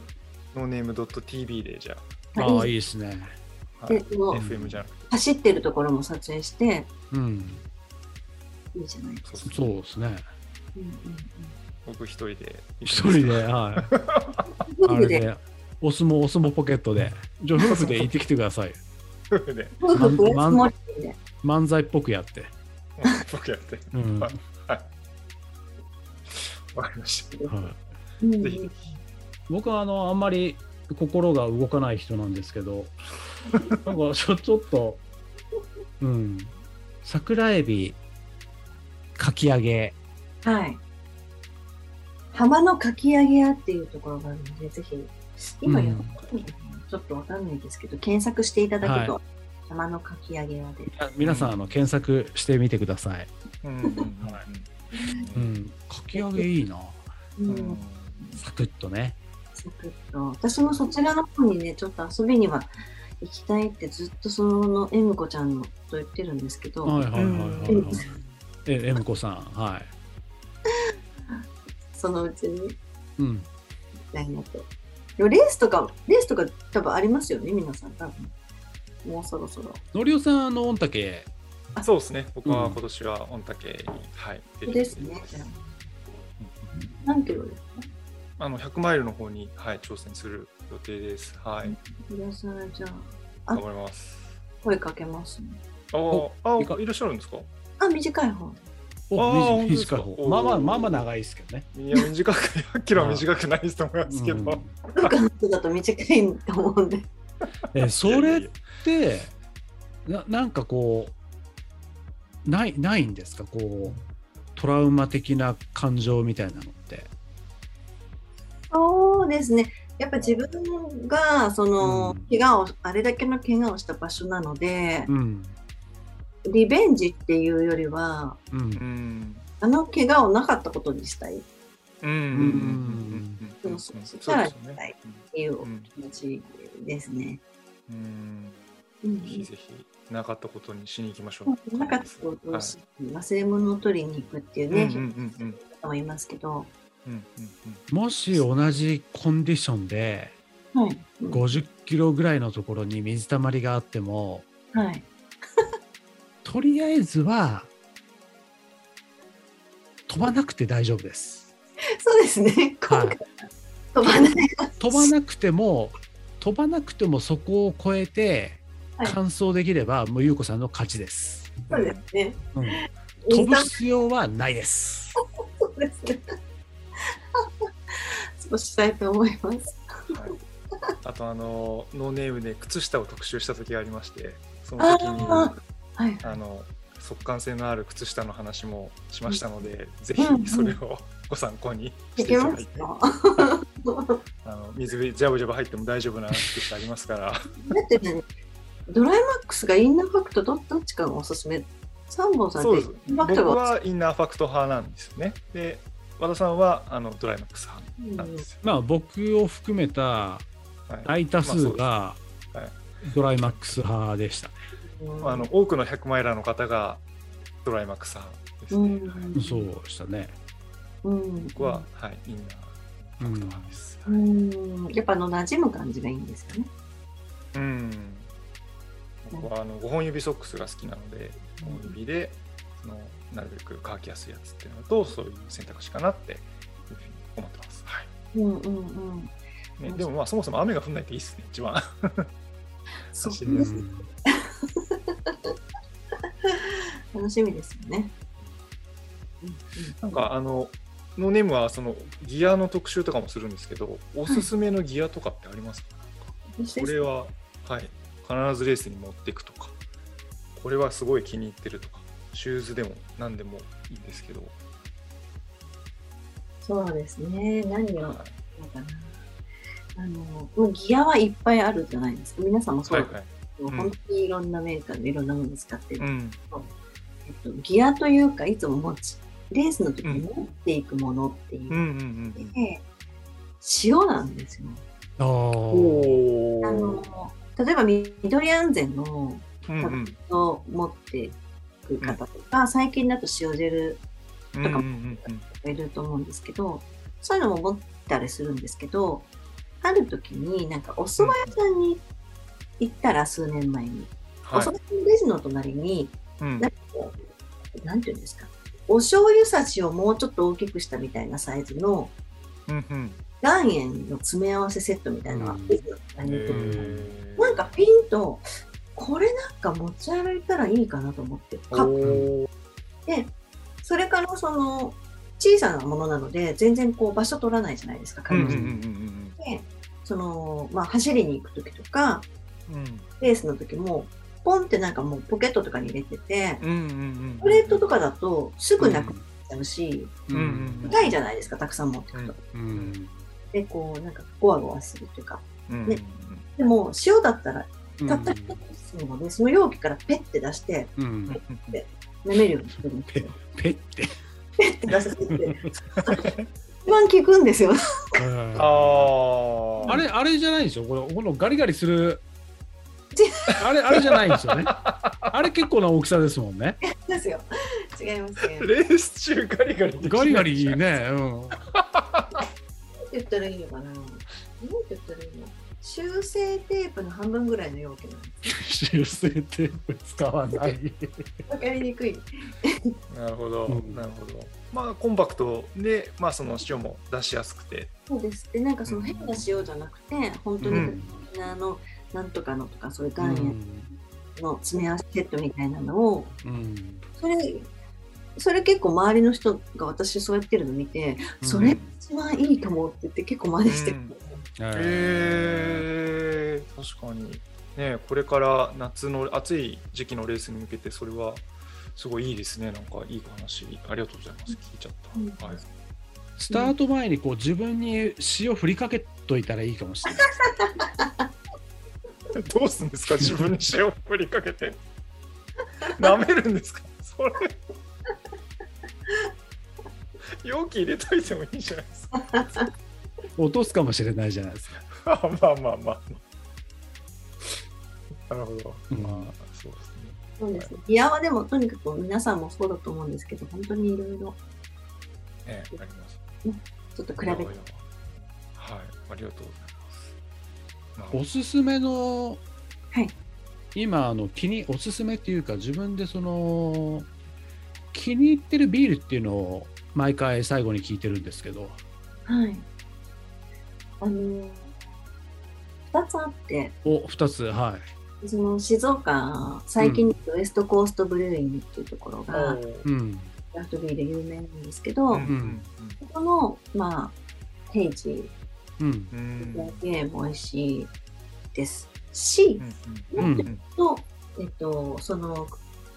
ノーネーム .tv でじゃあ。あいい。いいですね。あ、はい、FM じゃなくて走ってるところも撮影してうん。いいじゃないですか。そうですね。うんうん僕一人で。一人ではい。うん、夫婦で？あれでお相撲お相撲ポケットで。じゃあ 夫婦で行ってきてください。夫婦で？夫婦で？漫才っぽくやって、僕やってうん。はわかりました。い、うん。ぜひ僕はあのあんまり心が動かない人なんですけど なんかちょちょっとうん桜エビかき揚げ。はい。浜のかき揚げ屋っていうところがあるので、ぜひ、今やちょっとわかんないですけど、検索していただくと、は浜のかき揚げ屋で。あ皆さんあの検索してみてください、うん。うん。うんうん、かき揚げいいな。ううんん、サクッとねサクッと。私もそちらの方にね、ちょっと遊びには行きたいってずっとそのエムコちゃんのと言ってるんですけど、はいはいはいはい、はいうんええむこさんはいそのうちにうんたいなと。でもレースとか、レースとか多分ありますよね、皆さん。多分もうそろそろ。のりおさんあの御嶽？そうですね僕はうん今年は御嶽に、はい出てですね。何キロですか？あの100マイルの方に、はい、挑戦する予定です。はい。皆さん、じゃあ、あ頑張ります。声かけますね。あーあいかいらっしゃるんですか？あ、短い方。短いか？方。まあまあまあまあ長いですけどね。いや短く100キロは短くないと思いますけど、うん。他の人だと短いと思うんで。えそれってななんかこうないないんですか？こうトラウマ的な感情みたいなのそうですね。やっぱ自分が、その、うん。怪我を、あれだけの怪我をした場所なので、うん。リベンジっていうよりは、うん。うん。あの怪我をなかったことにしたい。っうん。うん。うん。うん。うん。うん。そそううですそしたらよねていううん。気持ちですね。ぜひぜひなかったことにしに行きましょう。なかったことはいをし忘れ物を取りに行くっていうね、人もいますけど、もし同じコンディションではい。うん50キロぐらいのところに水たまりがあってもはい。とりあえずは飛ばなくて大丈夫です。そうですね。今はい回、飛ばない。飛ばなくても飛ばなくてもそこを越えてはい完走できれば、もう優子さんの勝ちです。そうですね。うん、飛ぶ必要はないです。そうですね。そうしたいと思います。はい。あとあのノーネームで靴下を特集した時がありましてその時にあはい。あの速乾性のある靴下の話もしましたので、ぜうんひそれをご参考にしていただいて、ますか？あの水ジャブジャブ入っても大丈夫な靴下ありますから。だってね、ドライマックスがインナーファクトどどっちかがおすすめ。三本さん僕はインナーファクト派なんですよね。で和田さんはあのドライマックス派なん。ですよ、まあ僕を含めたはい。大多数がドライマックス派でしたね。うん。あの多くの100マイラーの方がドライマックス派ですうね、ん、そうでしたね。うん、僕は、はい、インナーファクト派です、うん、やっぱあの馴染む感じがいいんですよね。うん。僕はあの5本指ソックスが好きなので5本指でそのなるべく乾きやすいやつっていうのとそういう選択肢かなって思ってます、はい。うんうんうん。ね、でもまあそもそも雨が降んないといいですね一番。そう。走りやす。いうん楽しみですよね。うんなんかあのノーネームはそのギアの特集とかもするんですけどおすすめのギアとかってありますか、うん、これは、はい、必ずレースに持っていくとか。これはすごい気に入ってるとか。シューズでも何でもいいんですけど、そうですね。何を、はなんかな。あの、もうギアはいっぱいあるじゃないですか。皆さんもい、そうはいはい。本当にいろんなメーカーでいろんなものを使ってる。うん。えっと、ギアというか、いつも持ち、レースの時に持っていくものっていう。うんうんうんで、塩なんですよ。あの例えば緑安全のうんうん。を持っていく方とか、最近だと塩ジェルうんうんうんうん。がいると思うんですけど、そういうのも持ったりするんですけど、ある時になんかお蕎麦屋さんに行ったら数年前に、おはい。蕎麦屋のレジの隣に、うん。なんかこう、なんていうんですか、お醤油差しをもうちょっと大きくしたみたいなサイズのうんうん。岩塩の詰め合わせセットみたいなのがうん。なんかピンと、これなんか持ち歩いたらいいかなと思って買っおー。て、それからその、小さなものなので、全然こう場所取らないじゃないですか、うん彼女うんうんで、その、まあ走りに行くときとか、うん。うんレースの時も、ポンってなんかもうポケットとかに入れてて、うんうんうんプレートとかだとすぐなくなっちゃうし、うんうん痛いじゃないですか、たくさん持ってくと。うん。で、こう、なんか、ゴワゴワするっていうか。うんねでも、塩だったら、うんたった一つ済むので、その容器からペッて出して、うん。舐めるようにするんですよ。ペッてペッて出してって。一番効くんですよ。あーあれあれじゃないですよこのこのガリガリするちあれあれじゃないんですよね？あれ結構な大きさですもんねですよ。違いますね。レース中ガリガリガリガリねうん なんて言ったらいいのかな？なんて言ったらいいの？修正テープの半分ぐらいの容器なんです。修正テープ使わない。わかりにくい。なるほど、うん。なるほど。まあコンパクトでまあその塩も出しやすくて。そうです。で、なんかその変な塩じゃなくて、本当にうん。あの、なんとかのとか、そういうう岩塩ん。の詰め合わせセットみたいなのを、うん。それ、それ結構周りの人が私そうやってるの見て、それ一番いいと思うって言って結構真似してる。へえ確かに。ねこれから夏の暑い時期のレースに向けてそれはすごいいいですね。なんかいい話ありがとうございます。聞いちゃった、はい。スタート前にこう自分に塩振りかけといたらいいかもしれない。どうするんですか？自分に塩を振りかけて。舐めるんですか？それ。容器入れといてもいいじゃないですか落とすかもしれないじゃないですか。まあまあまあまあ。なるほど、うん。まあそうですね。そうですね。ギアはでもとにかく皆さんもそうだと思うんですけど、本当にいろいろええあります。ちょっと比べて。はい。ありがとうございます。おすすめの、はい。今あの気におすすめっていうか自分でその気に入ってるビールっていうのを毎回最後に聞いてるんですけど。はい。あの、二つあって、お二つはその静岡、最近ウエストコーストブルーイングっていうところどが、いうん。クラフトビール有名なんですけど、うん。うんここの、まあ、ヘイジうん。うん。だけも美味しいですし、うん。うん。うんと、えっと、その、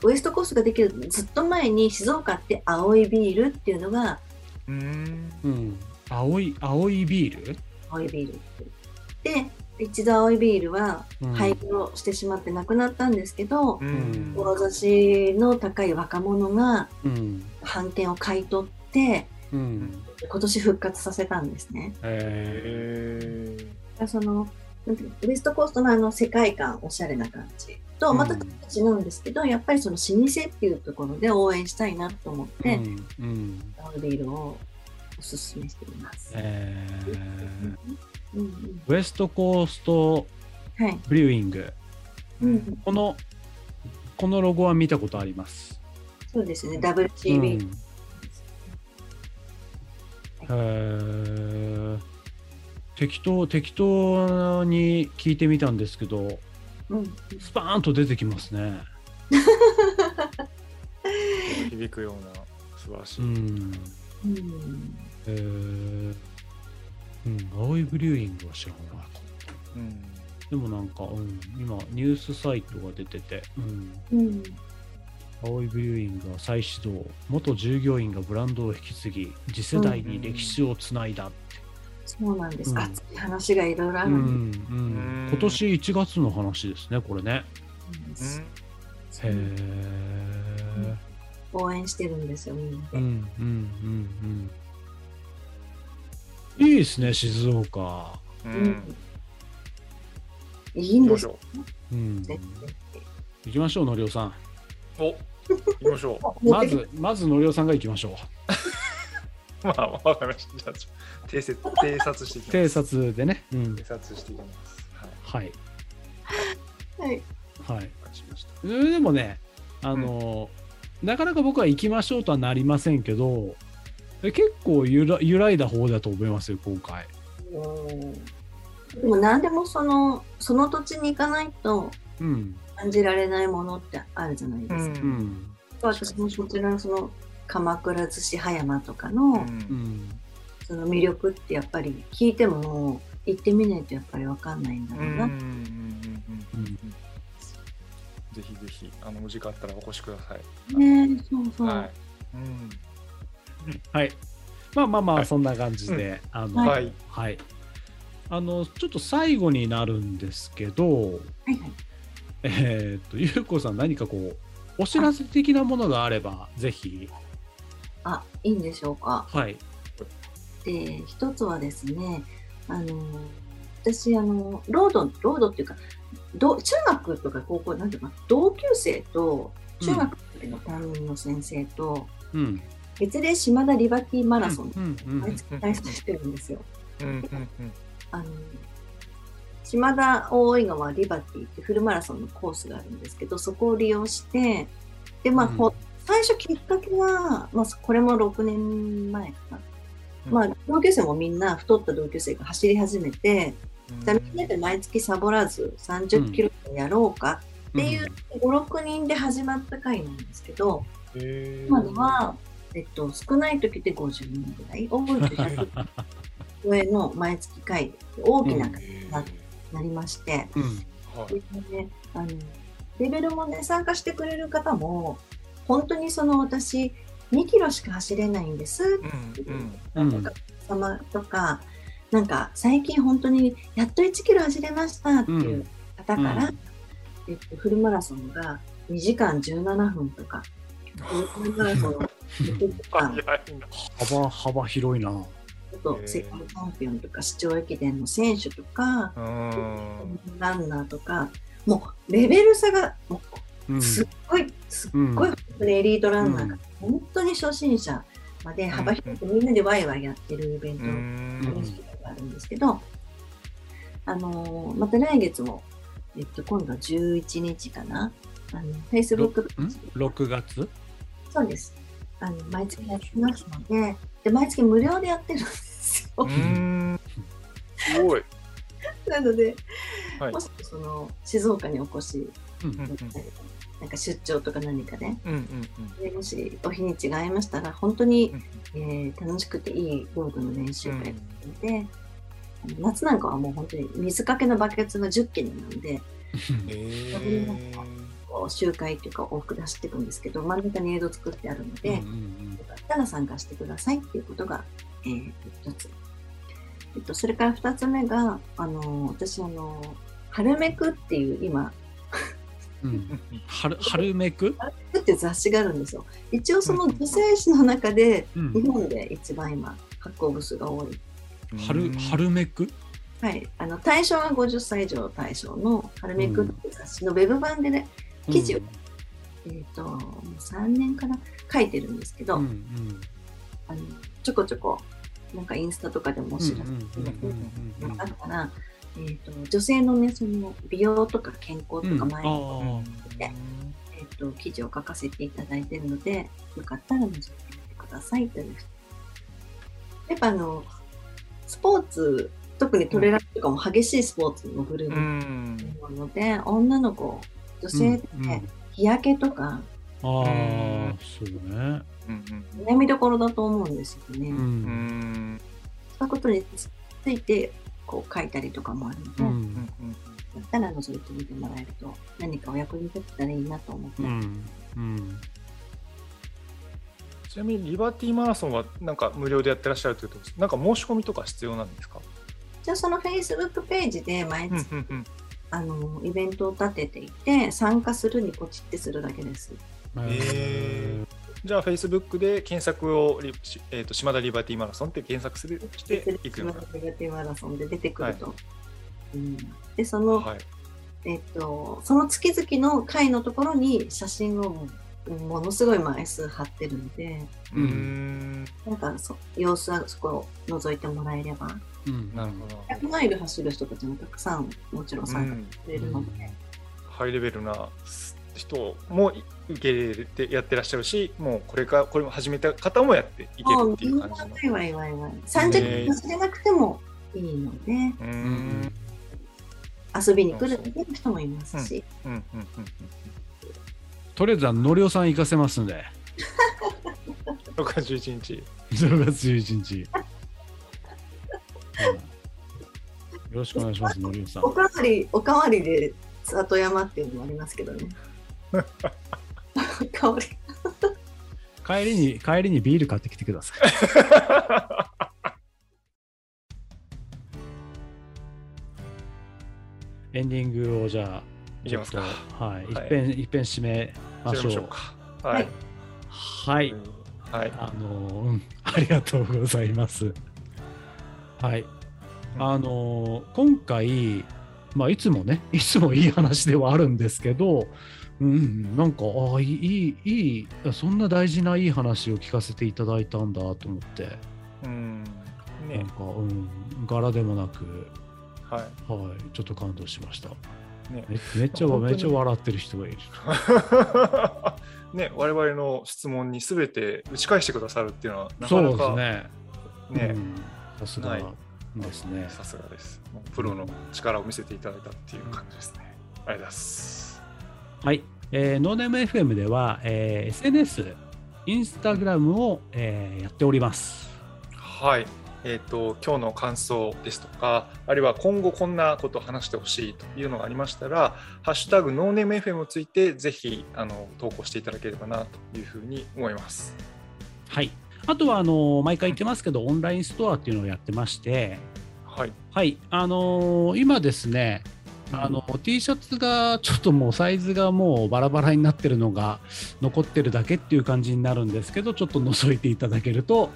ウエストコーストができるずっと前に静岡って青いビールっていうのがうん。うん。青い青いビール、青いビールってで一度青いビールはうん。廃業してしまってなくなったんですけど、うん。志の高い若者がうん。版権を買い取ってうん。今年復活させたんですね。えへそのウエストコーストのあの世界観おしゃれな感じとまた違うんですけど、やっぱりその老舗っていうところで応援したいなと思って、うん。うん。青いビールをおすすめしています。えー。うんうん。ウエストコーストはい、ブリューイングうん、このこのロゴは見たことあります。そうですね、う WCB、んへー。適当適当に聞いてみたんですけどうん。スパーンと出てきますね。響くような素晴らしい、うん。うんへー。うん、青いブリューイングは知らなかった。うん。でもなんか、うん、今ニュースサイトが出てて、うん、うん。青いブリューイングが再始動。元従業員がブランドを引き継ぎ次世代に歴史をつないだって、そうなんです、うん。熱い話がいろいろあうる。んんでうん。うん。今年1月の話ですねこれね。す、へえ応援してるんですよ、みんなで。うんうんうんうんいいですね静岡うんうんいいんですよ。うん絶行きましょうのりおさんお行きましょう対まずまずのりおさんが行きましょ まあ、わかりました。じゃあ、偵察偵察していきます。偵察でね。うん偵。察していきます。はい。はい。はい。でもね、あの、なかなか僕は行きましょうとはなりませんけど、え結構ゆら揺らいだ方だと思いますよ、今回。うんでも何でもそのその土地に行かないとうん。感じられないものってあるじゃないですか。うんうん。私もそちらのその鎌倉寿司葉山とかの。その魅力ってやっぱり聞いても行ってみないとやっぱりわかんないんだろうな。うんうんうんうんうんぜひぜひあのお時間あったらお越しください。ねえそうそう。はい。うん はい。まあまあまあ、はいそんな感じで、あの、ははい。はい。あの、ちょっと最後になるんですけど、はいはい。えーっと、ゆうこさん何かこう、お知らせ的なものがあれば、ぜひ。あいいんでしょうか？はい。で一つはですねあの私あのロードロードっていうかど中学とか高校なんていうかな同級生と中学の担任の先生と、うん。別で島田リバティマラソン、うんうん毎月開催してるんですよ。うんうんうん。あの島田大井川リバティってフルマラソンのコースがあるんですけどそこを利用してで、まあうん。ほ最初きっかけは、まあ、これも6年前かな、まあ、同級生もみんな太った同級生が走り始めて、じゃあみんなで毎月サボらず30キロやろうかっていう5、6人で始まった回なんですけど、今では、えっと、少ない時で50人ぐらい、多い時100人超えの毎月会で大きな会にななりまして、うん。はいあのレベルもね、参加してくれる方も、本当にその私、2キロしか走れないんですっていううんうん様とか、なんか最近本当にやっと1キロ走れましたっていう方から、うんえっと、フルマラソンが2時間17分とか、フルマラソン6時間、早いな。幅、幅広いな。ちょっと世界チャンピオンとか市長駅伝の選手とか、うんランナーとか、もうレベル差がすっごい、すっごいエリートランナーが、本当に初心者まで幅広くみんなでワイワイやってるイベントがあるんですけど、あのーまた来月も、えっと、今度は11日かな、あの Facebook ん ?6 月？そうです。あの毎月やってますのでで、毎月無料でやってるんですよ。うん。すごい。なので、はい。もしその静岡にお越しうんうんうん。なんか出張とか何かね、うんうんでもしお日にちが合いましたら、本当にう、んえー楽しくていいロードの練習うん会で、あの夏なんかはもう本当に水かけのバケツが10件なので、へーこう周回っていうか往復で走っていくんですけど、真ん中に映像作ってあるので、うんうんよかったら参加してくださいっていうことが、えー、一つ。えっと、それから二つ目が、あの、私、あの、春めくっていう今、うんうん 春春めく春めくっていう雑誌があるんですよ。一応その女性誌の中で、うん日本で一番今、発行部数が多い。春春めくはい。あの、対象は50歳以上対象の春めくっていう雑誌のウェブ版でね、記事をえっ、と、もう3年から書いてるんですけど、うんうん。あのちょこちょこ、なんかインスタとかでもお知らせうんうんうんうんがあるから、えー、と女性のね、その美容とか健康とか前に、あえー、と記事を書かせていただいているので、よかったら覗いてみてくださいという。やっぱあの、スポーツ、特にトレランとかも激しいスポーツのグルーうプん。なので、女の子、女性って、うんうん日焼けとか、ああそうね。うん悩みどころだと思うんですよね。ううん。んそういうことについてこう書いたりとかもあるので、だうん。ったら覗いてみてもらえると何かお役に立てたらいいなと思って、うん。うん。ちなみにリバティマラソンはなんか無料でやってらっしゃるというとなんか申し込みとか必要なんですか？じゃあその Facebook ページで毎うん月、うんうんあのイベントを立てていて参加するにポチってするだけです。へじゃあ Facebook で検索をえー、と島田リバティマラソンって検索するしていくのかネガティブマラソンで出てくると。うん、でその、はいえっとその月々の回のところに写真をものすごい枚数貼ってるので、うーん。なんかそ様子はそこを覗いてもらえれば、うん。なるほど。100マイル走る人たちもたくさんもちろん参加してくれるので、ハイレベルな人も受け入れてやってらっしゃるしもうこれからこれも始めた方もやっていけもうるっていう感じの。ワイワイワイワイ。30分走れなくてもいいので、うん。遊びに来る人もいますし、うん。うん。うんとりあえずはのりおさん行かせますんで。うん6月11日。10月11日、うん。よろしくお願いします のりおさん。おかわり、おかわりで里山っていうのもありますけどね。おかわり。帰りに帰りにビール買ってきてください。エンディングをじゃあちょっとはい、はい。一遍一遍締めましょう。はい。はい。はい。あのーうん、ありがとうございます。はい。あのー今回、まあ、いつもね、いつもいい話ではあるんですけど、うん、なんか、ああ、いい、いい、そんな大事ないい話を聞かせていただいたんだと思って、うん。ね。なんか、うん、柄でもなく、はい。はい、ちょっと感動しました。ねめめっちゃ、めっちゃ笑ってる人がいる。ね、我々の質問にすべて打ち返してくださるっていうのはなかなかね。ねうんさすがですね。さすがです。プロの力を見せていただいたっていう感じですね。ありがとうございます。はい、えー、ノーネーム FM では、えー SNS、インスタグラムを、えーやっております。はい。えっ、と、今日の感想ですとか、あるいは今後こんなことを話してほしいというのがありましたら、ハッシュタグノーネーム FM をついて、ぜひあの投稿していただければなというふうに思います。はい、あとはあのー毎回言ってますけど、オンラインストアっていうのをやってまして、はい。はい、あのー今ですね、あの T シャツがちょっともうサイズがもうバラバラになってるのが残ってるだけっていう感じになるんですけど、ちょっと覗いていただけると、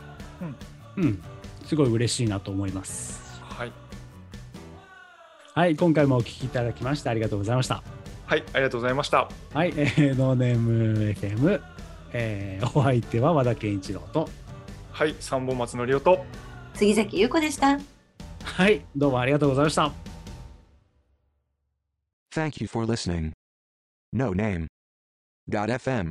うん、すごい嬉しいなと思います。はい。はい、今回もお聞きいただきましてありがとうございました。はい。ありがとうございました。はい、えー、ノーネーム FM、えーお相手は和田健一郎と、はい。三本松のりおと。杉崎優子でした。はい、どうもありがとうございました。Thank you for listening. No name. Dot FM